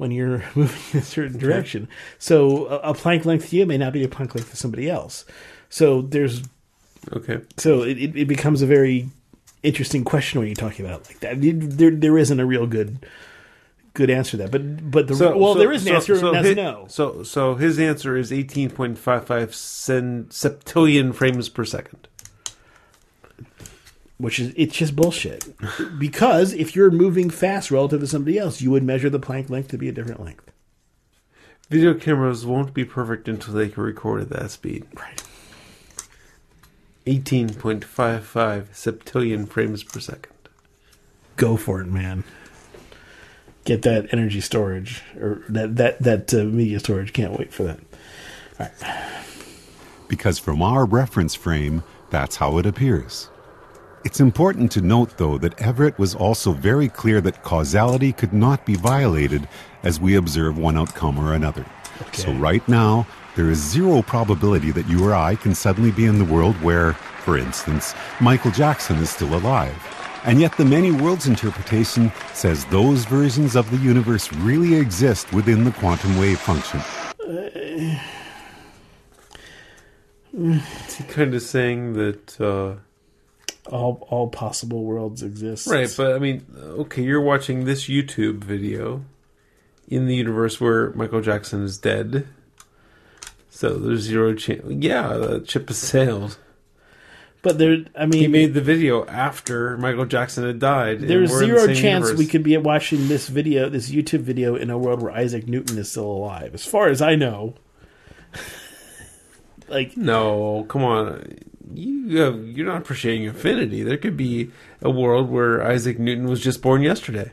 when you're *laughs* moving in a certain direction. So a, a Planck length to you may not be a Planck length to somebody else. So there's Okay. so it, it, it becomes a very interesting question when you're talking about it like that. There there isn't a real good good answer to that. But but the So, well so- there is an so- answer so and that's his, no. So, so his answer is 18.55 cen- septillion frames per second. Which is it's just bullshit. because if you're moving fast relative to somebody else, you would measure the Planck length to be a different length. Video cameras won't be perfect until they can record at that speed. Right. 18.55 septillion frames per second. Go for it, man. Get that energy storage or that that that uh, media storage. Can't wait for that. because from our reference frame, that's how it appears. It's important to note, though, that Everett was also very clear that causality could not be violated as we observe one outcome or another. So, right now, there is zero probability that you or I can suddenly be in the world where, for instance, Michael Jackson is still alive. And yet, the many worlds interpretation says those versions of the universe really exist within the quantum wave function. Is he kind of saying that? Uh, All all possible worlds exist. right, but I mean, okay, you're watching this YouTube video in the universe where Michael Jackson is dead. So there's zero chance. Yeah, the ship has sailed. but there. I mean, He made the video after Michael Jackson had died. There's we're the zero chance universe. we could be watching this video, this YouTube video, in a world where Isaac Newton is still alive. As far as I know, *laughs* like No, come on. You have, you're not appreciating infinity. There could be a world where Isaac Newton was just born yesterday.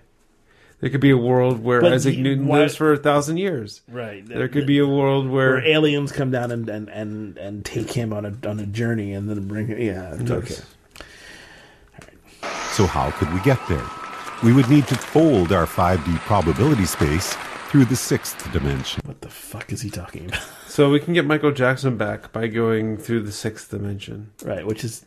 There could be a world where But Isaac he- Newton why- lives for a thousand years. right, There could be a world where, where aliens come down and, and, and, and take him on a on a journey and then bring him. Yeah, it's okay. So, how could we get there? We would need to fold our 5D probability space through the sixth dimension. What the fuck is he talking about? *laughs* so we can get Michael Jackson back by going through the sixth dimension. right, which is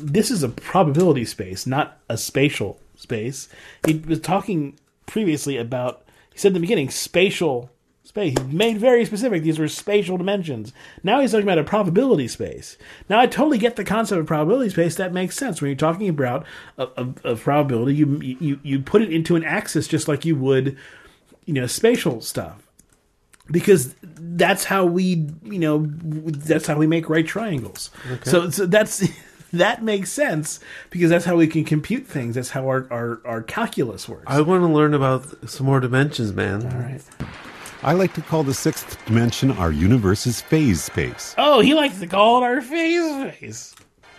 this is a probability space, not a spatial space. He was talking previously about. He said in the beginning spatial space. He made very specific. These were spatial dimensions. Now he's talking about a probability space. Now I totally get the concept of probability space. That makes sense when you're talking about a, a, a probability. You, you you put it into an axis just like you would, you know, spatial stuff. Because that's how we, you know, that's how we make right triangles. So, so that's *laughs* that makes sense because that's how we can compute things. That's how our our, our calculus works. I want to learn about some more dimensions, man. All right. I like to call the sixth dimension our universe's phase space. Oh, he likes to call it our phase space.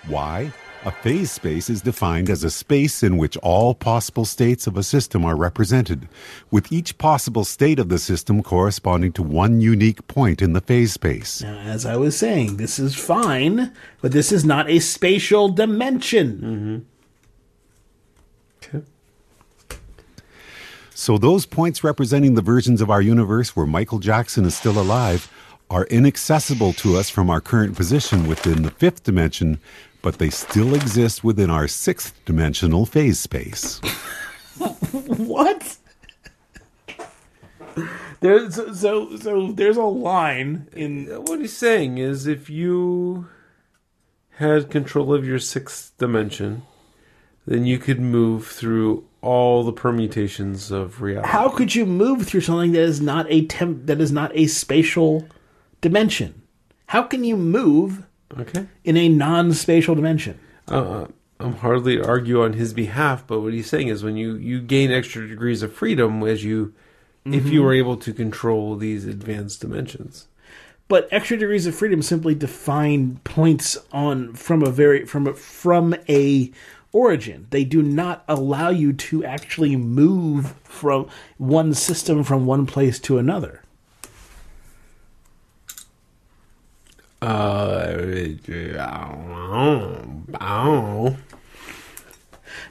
Why? A phase space is defined as a space in which all possible states of a system are represented, with each possible state of the system corresponding to one unique point in the phase space. Now, as I was saying, this is fine, but this is not a spatial dimension. Mm-hmm. Okay. So those points representing the versions of our universe where Michael Jackson is still alive are inaccessible to us from our current position within the fifth dimension, but they still exist within our sixth dimensional phase space. What? There's so, so so there's a line in What he's saying is if you had control of your sixth dimension, then you could move through all the permutations of reality. how could you move through something that is not a temp that is not a spatial dimension? How can you move Okay. in a non-spatial dimension? Uh, I'm hardly argue on his behalf, but what he's saying is when you, you gain extra degrees of freedom as you, if you were able to control these advanced dimensions. But extra degrees of freedom simply define points on from a very from a, from a origin. They do not allow you to actually move from one system from one place to another. Uh, I don't know.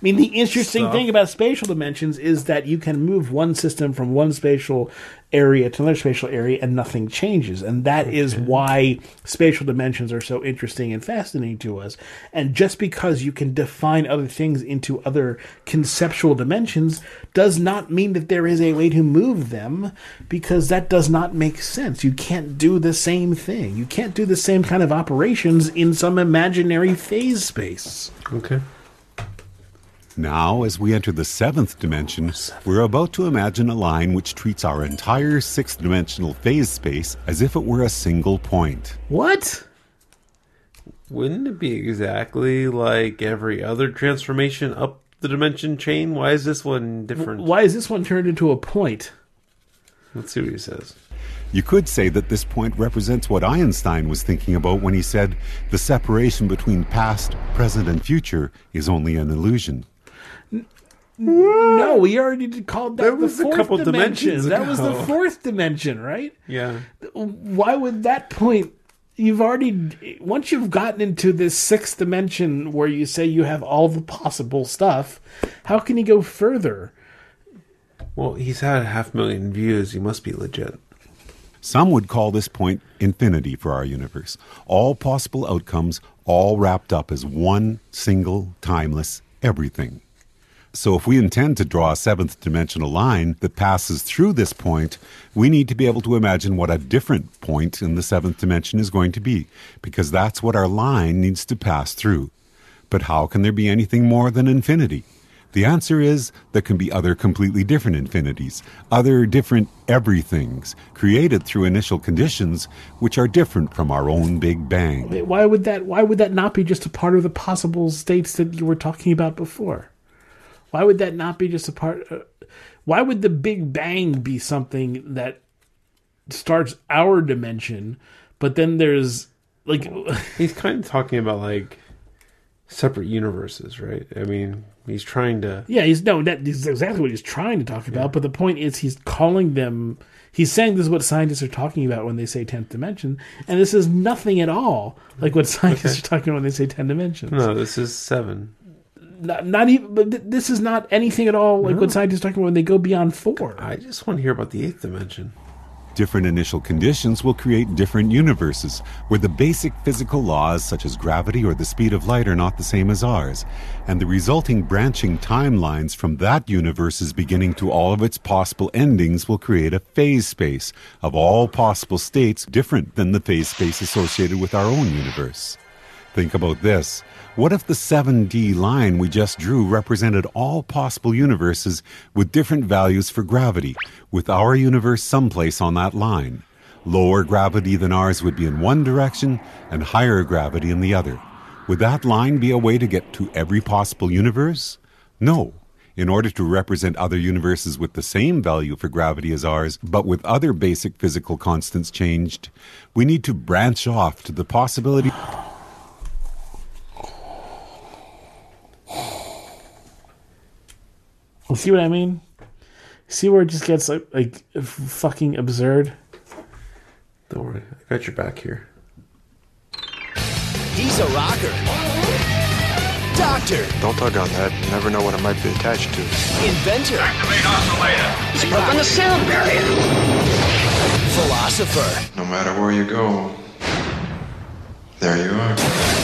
Mean, the interesting Stuff. thing about spatial dimensions is that you can move one system from one spatial area to another spatial area and nothing changes. And that is why spatial dimensions are so interesting and fascinating to us. And just because you can define other things into other conceptual dimensions does not mean that there is a way to move them because that does not make sense. You can't do the same thing. You can't do the same kind of operations in some imaginary phase space. Okay. Now, as we enter the seventh dimension, we're about to imagine a line which treats our entire sixth dimensional phase space as if it were a single point. What? Wouldn't it be exactly like every other transformation up the dimension chain? Why is this one different? Why is this one turned into a point? Let's see what he says. You could say that this point represents what Einstein was thinking about when he said the separation between past, present, and future is only an illusion. No, we already called that, That the was a fourth couple dimension. dimensions That was the ago. fourth dimension, right? Yeah. Why would that point? You've already once you've gotten into this sixth dimension where you say you have all the possible stuff. How can you go further? Well, he's had a half million views. He must be legit. Some would call this point infinity for our universe. All possible outcomes, all wrapped up as one single, timeless everything. So, if we intend to draw a seventh dimensional line that passes through this point, we need to be able to imagine what a different point in the seventh dimension is going to be, because that's what our line needs to pass through. But how can there be anything more than infinity? The answer is there can be other completely different infinities, other different everythings, created through initial conditions which are different from our own Big Bang. Why would that? Why would that not be just a part of the possible states that you were talking about before? Why would that not be just a part? Uh, why would the Big Bang be something that starts our dimension, but then there's like *laughs* He's kind of talking about like separate universes, right? I mean, he's trying to. Yeah, he's no, that is exactly what he's trying to talk about. But the point is, he's calling them. He's saying this is what scientists are talking about when they say tenth dimension, and this is nothing at all like what *laughs* scientists are talking about when they say ten dimensions. No, this is seven. Not, not even. But th- this is not anything at all like what scientists are talking about when they go beyond four. I just want to hear about the eighth dimension. Different initial conditions will create different universes, where the basic physical laws, such as gravity or the speed of light, are not the same as ours, and the resulting branching timelines from that universe's beginning to all of its possible endings will create a phase space of all possible states different than the phase space associated with our own universe. Think about this. What if the 7D line we just drew represented all possible universes with different values for gravity, with our universe someplace on that line? Lower gravity than ours would be in one direction, and higher gravity in the other. Would that line be a way to get to every possible universe? No. In order to represent other universes with the same value for gravity as ours, but with other basic physical constants changed, we need to branch off to the possibility. *sighs* You see what I mean? See where it just gets like, like fucking absurd. Don't worry, I got your back here. He's a rocker. Doctor, Don't tug on that. You never know what it might be attached to. inventor, Activate Oscillator. He's broken the sound barrier. philosopher, No matter where you go, there you are.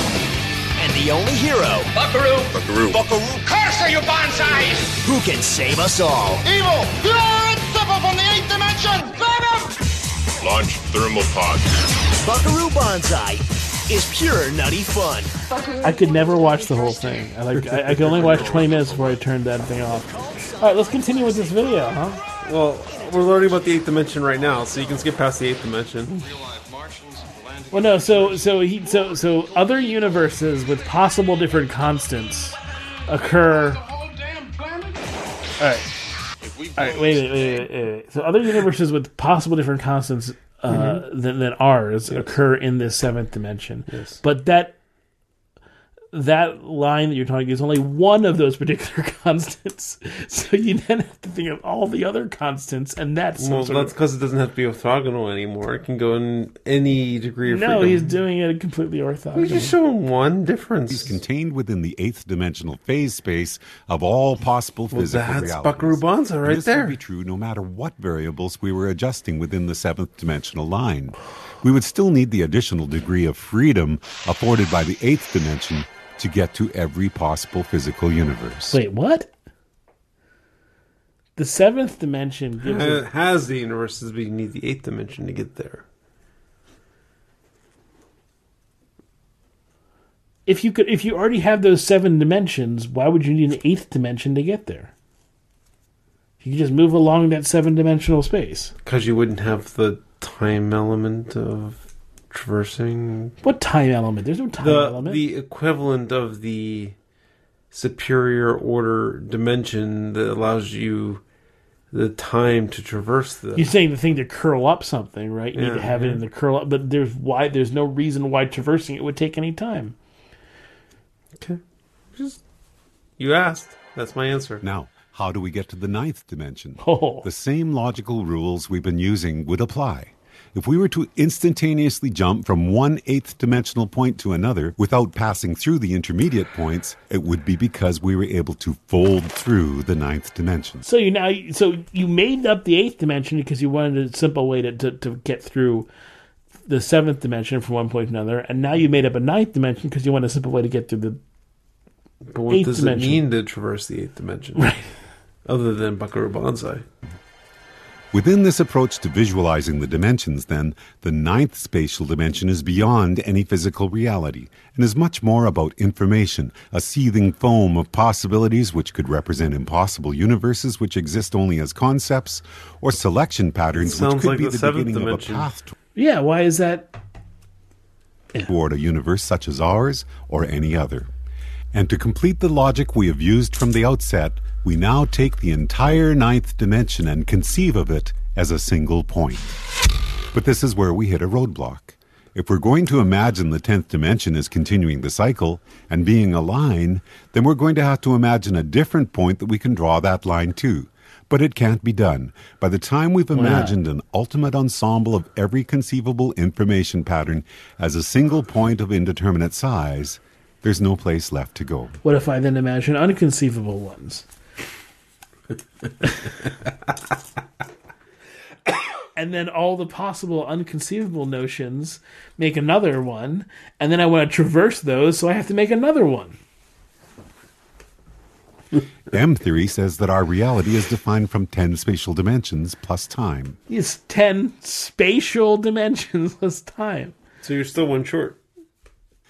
And the only hero Buckaroo. Buckaroo. Buckaroo! Curse you, Banzai! who can save us all. Evil! You're inseparable from the eighth dimension! Grab him! Launch thermal pod. Buckaroo Banzai is pure nutty fun. I could never watch the whole thing. I like I, I could only watch twenty minutes before I turned that thing off. All right, let's continue with this video, huh? Well, we're learning about the eighth dimension right now, so you can skip past the eighth dimension. Well, no. So, so he, so, so other universes with possible different constants occur. All right. All right. Wait, wait, wait, wait, wait, wait. So, other universes with possible different constants uh, than, than ours occur in this seventh dimension. Yes. But that that line that you're talking is only one of those particular *laughs* constants. So you then have to think of all the other constants, and that's Well, sort that's of- because it doesn't have to be orthogonal anymore. It can go in any degree of no, freedom. he's doing it completely orthogonal. We just showing one difference. is contained within the eighth dimensional phase space of all possible Well, physical that's realities. Buckaroo Banzai right this there. would be true no matter what variables we were adjusting within the seventh dimensional line. We would still need the additional degree of freedom afforded by the eighth dimension to get to every possible physical universe. Wait, what? The seventh dimension gives It has the universes, but you need the eighth dimension to get there. if you could if you already have those seven dimensions, why would you need an eighth dimension to get there? You could just move along that seven dimensional space. Because you wouldn't have the time element of traversing What time element? There's no time the element. the equivalent of the superior order dimension that allows you the time to traverse the. You're saying the thing to curl up something, right? You need to Yeah, have it in the curl up, but there's why there's no reason why traversing it would take any time. Okay, just you asked. That's my answer. Now, how do we get to the ninth dimension? *laughs* Oh. The same logical rules we've been using would apply. If we were to instantaneously jump from one eighth dimensional point to another without passing through the intermediate points, it would be because we were able to fold through the ninth dimension. So you now so you made up the eighth dimension because you wanted a simple way to, to, to get through the seventh dimension from one point to another, and now you made up a ninth dimension because you want a simple way to get through the But what Eighth does dimension. it mean to traverse the eighth dimension? *laughs* Right. Other than Buckaroo Banzai. Within this approach to visualizing the dimensions, then, the ninth spatial dimension is beyond any physical reality and is much more about information, a seething foam of possibilities which could represent impossible universes which exist only as concepts, or selection patterns which could like be the the, beginning dimension. of a path Yeah, why is that? toward a universe such as ours or any other. And to complete the logic we have used from the outset, we now take the entire ninth dimension and conceive of it as a single point. But this is where we hit a roadblock. If we're going to imagine the 10th dimension as continuing the cycle and being a line, then we're going to have to imagine a different point that we can draw that line to. But it can't be done. By the time we've imagined an ultimate ensemble of every conceivable information pattern as a single point of indeterminate size, there's no place left to go. What if I then imagine unconceivable ones? *laughs* and then all the possible unconceivable notions make another one, and then I want to traverse those, so I have to make another one. *laughs* M theory says that our reality is defined from 10 spatial dimensions plus time. It's 10 spatial dimensions plus time. So you're still one short.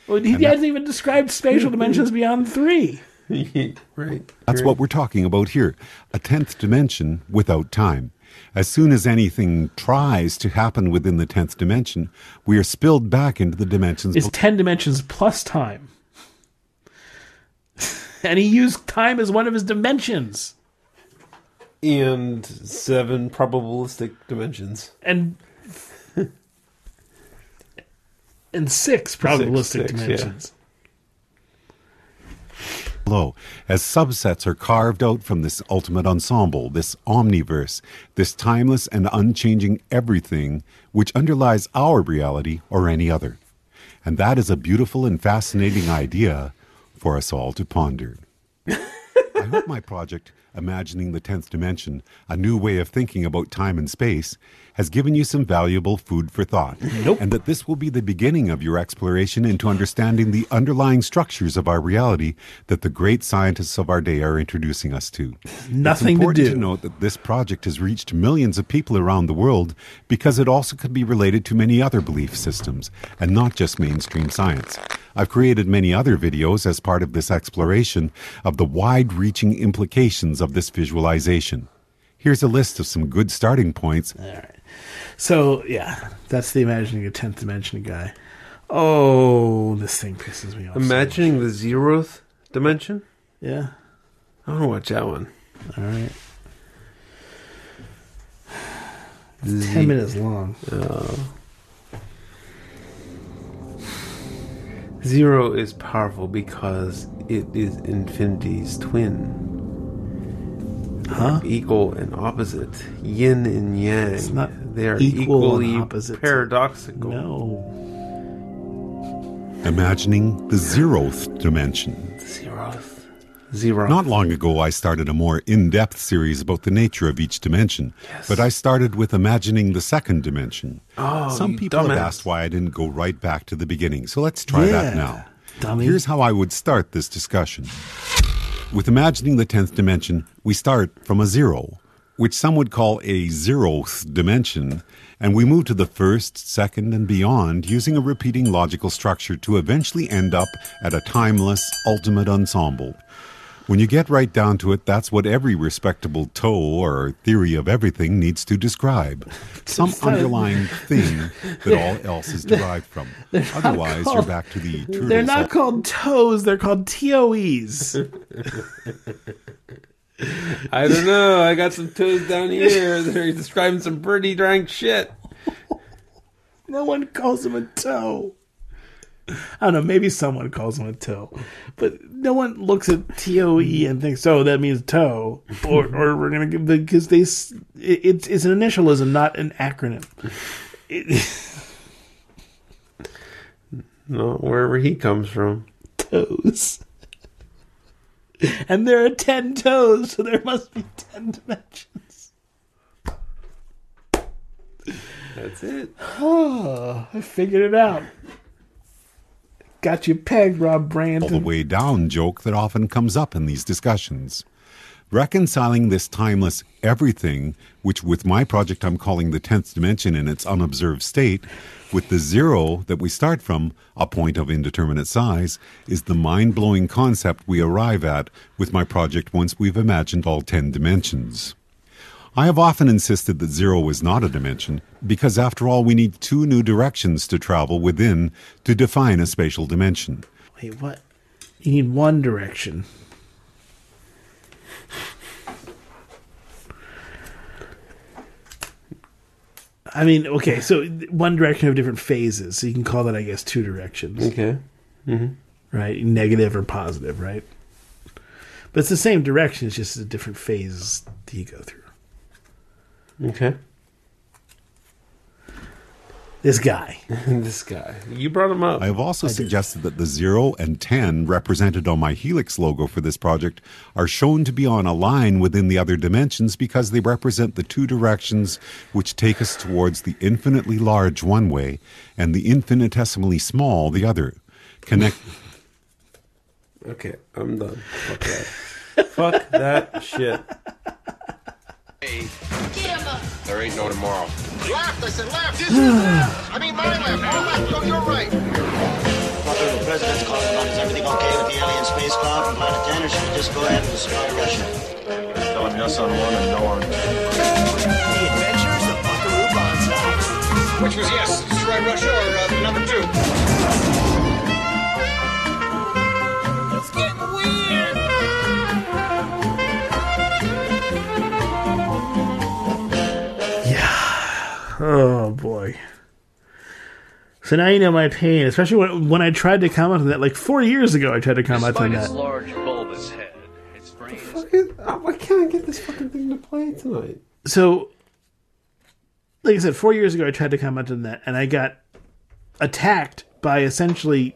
Well, he hasn't even described spatial dimensions beyond three. *laughs* right. That's what we're talking about here a 10th dimension without time. As soon as anything tries to happen within the 10th dimension, we are spilled back into the dimensions. It's 10 dimensions plus time. *laughs* and he used time as one of his dimensions. And seven probabilistic dimensions. And *laughs* and six probabilistic six, yeah. dimensions. Below, as subsets are carved out from this ultimate ensemble, this omniverse, this timeless and unchanging everything which underlies our reality or any other. And that is a beautiful and fascinating idea for us all to ponder. I hope my project, Imagining the 10th Dimension, a new way of thinking about time and space, has given you some valuable food for thought. And that this will be the beginning of your exploration into understanding the underlying structures of our reality that the great scientists of our day are introducing us to. *laughs* Nothing it's to important do. to note that this project has reached millions of people around the world because it also could be related to many other belief systems and not just mainstream science. I've created many other videos as part of this exploration of the wide reaching implications of this visualization. Here's a list of some good starting points. So yeah, that's the imagining a tenth dimension guy. Oh, this thing pisses me off. so Imagining the zeroth dimension? yeah. I want to watch that one. All right. It's ten minutes long. Oh. Zero is powerful because it is infinity's twin. Huh? Equal and opposite. Yin and yang. It's not they are equal equally opposite. paradoxical. No. Imagining the zeroth dimension. Zeroth. Zero. Not long ago, I started a more in depth series about the nature of each dimension, yes. but I started with imagining the second dimension. Oh, Some you people have asked why I didn't go right back to the beginning, so let's try that now. dummy. Here's how I would start this discussion. With imagining the 10th dimension, we start from a zero, which some would call a zeroth dimension, and we move to the first, second, and beyond using a repeating logical structure to eventually end up at a timeless, ultimate ensemble. When you get right down to it, that's what every respectable toe or theory of everything needs to describe. Some *laughs* underlying thing that all else is derived from. *laughs* Otherwise, you're back to the They're not called toes, they're called TOEs. *laughs* I don't know. I got some toes down here. *laughs* They're describing some pretty drank shit. no one calls him a toe. I don't know, maybe someone calls him a toe. But no one looks at TOE and thinks, oh, that means toe. Or, or we're going to give, because they, it, it's, it's an initialism, not an acronym. It, *laughs* No, wherever he comes from. *laughs* toes. And there are 10 toes, so there must be 10 dimensions. That's it. Oh, *sighs* I figured it out. Got you pegged, Rob Bryanton. all the way down joke that often comes up in these discussions. Reconciling this timeless everything, which with my project I'm calling the 10th dimension in its unobserved state, with the zero that we start from, a point of indeterminate size, is the mind blowing concept we arrive at with my project once we've imagined all 10 dimensions. I have often insisted that zero is not a dimension because, after all, we need two new directions to travel within to define a spatial dimension. Wait, what? You need one direction. I mean, okay, so one direction of different phases. So you can call that, I guess, two directions, Okay. Mm-hmm. right? Negative or positive, right? But it's the same direction. It's just the different phases that you go through. Okay. This guy. *laughs* this guy. You brought him up. I have also suggested that the 0 and 10 represented on my Helix logo for this project are shown to be on a line within the other dimensions because they represent the two directions which take us towards the infinitely large one way and the infinitesimally small the other. Connect. *laughs* Okay, I'm done. *laughs* Fuck that. Fuck that shit. There ain't no tomorrow. Left, I said left. This is left. I mean my left. Your left, go your right. Fucker, the president's calling on. Is everything okay with the alien spacecraft from Planet 10, or should we just go ahead and destroy Russia? Tell him yes on one and no on two. The Adventures of Buckaroo Banzai. Which was yes, destroy Russia or uh, number two? Oh boy. So now you know my pain, especially when, when I tried to comment on that. Like four years ago, I tried to comment on that. large bulbous head, its brain Oh, Why can't I get this fucking thing to play tonight? So, like I said, four years ago, I tried to comment on that, and I got attacked by essentially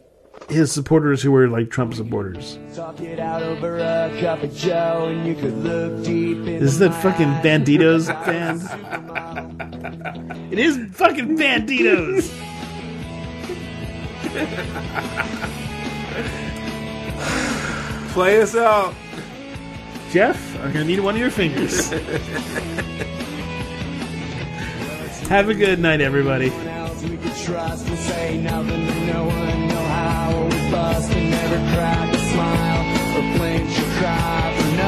his supporters who were like Trump supporters. Talk it out over a cup of joe, and you could look deep in Is that fucking Banditos *laughs* band? It is fucking Banditos. *laughs* Play us out. Jeff, I'm gonna need one of your fingers. *laughs* Have a good night, everybody fuss can never crack a smile or blink your cry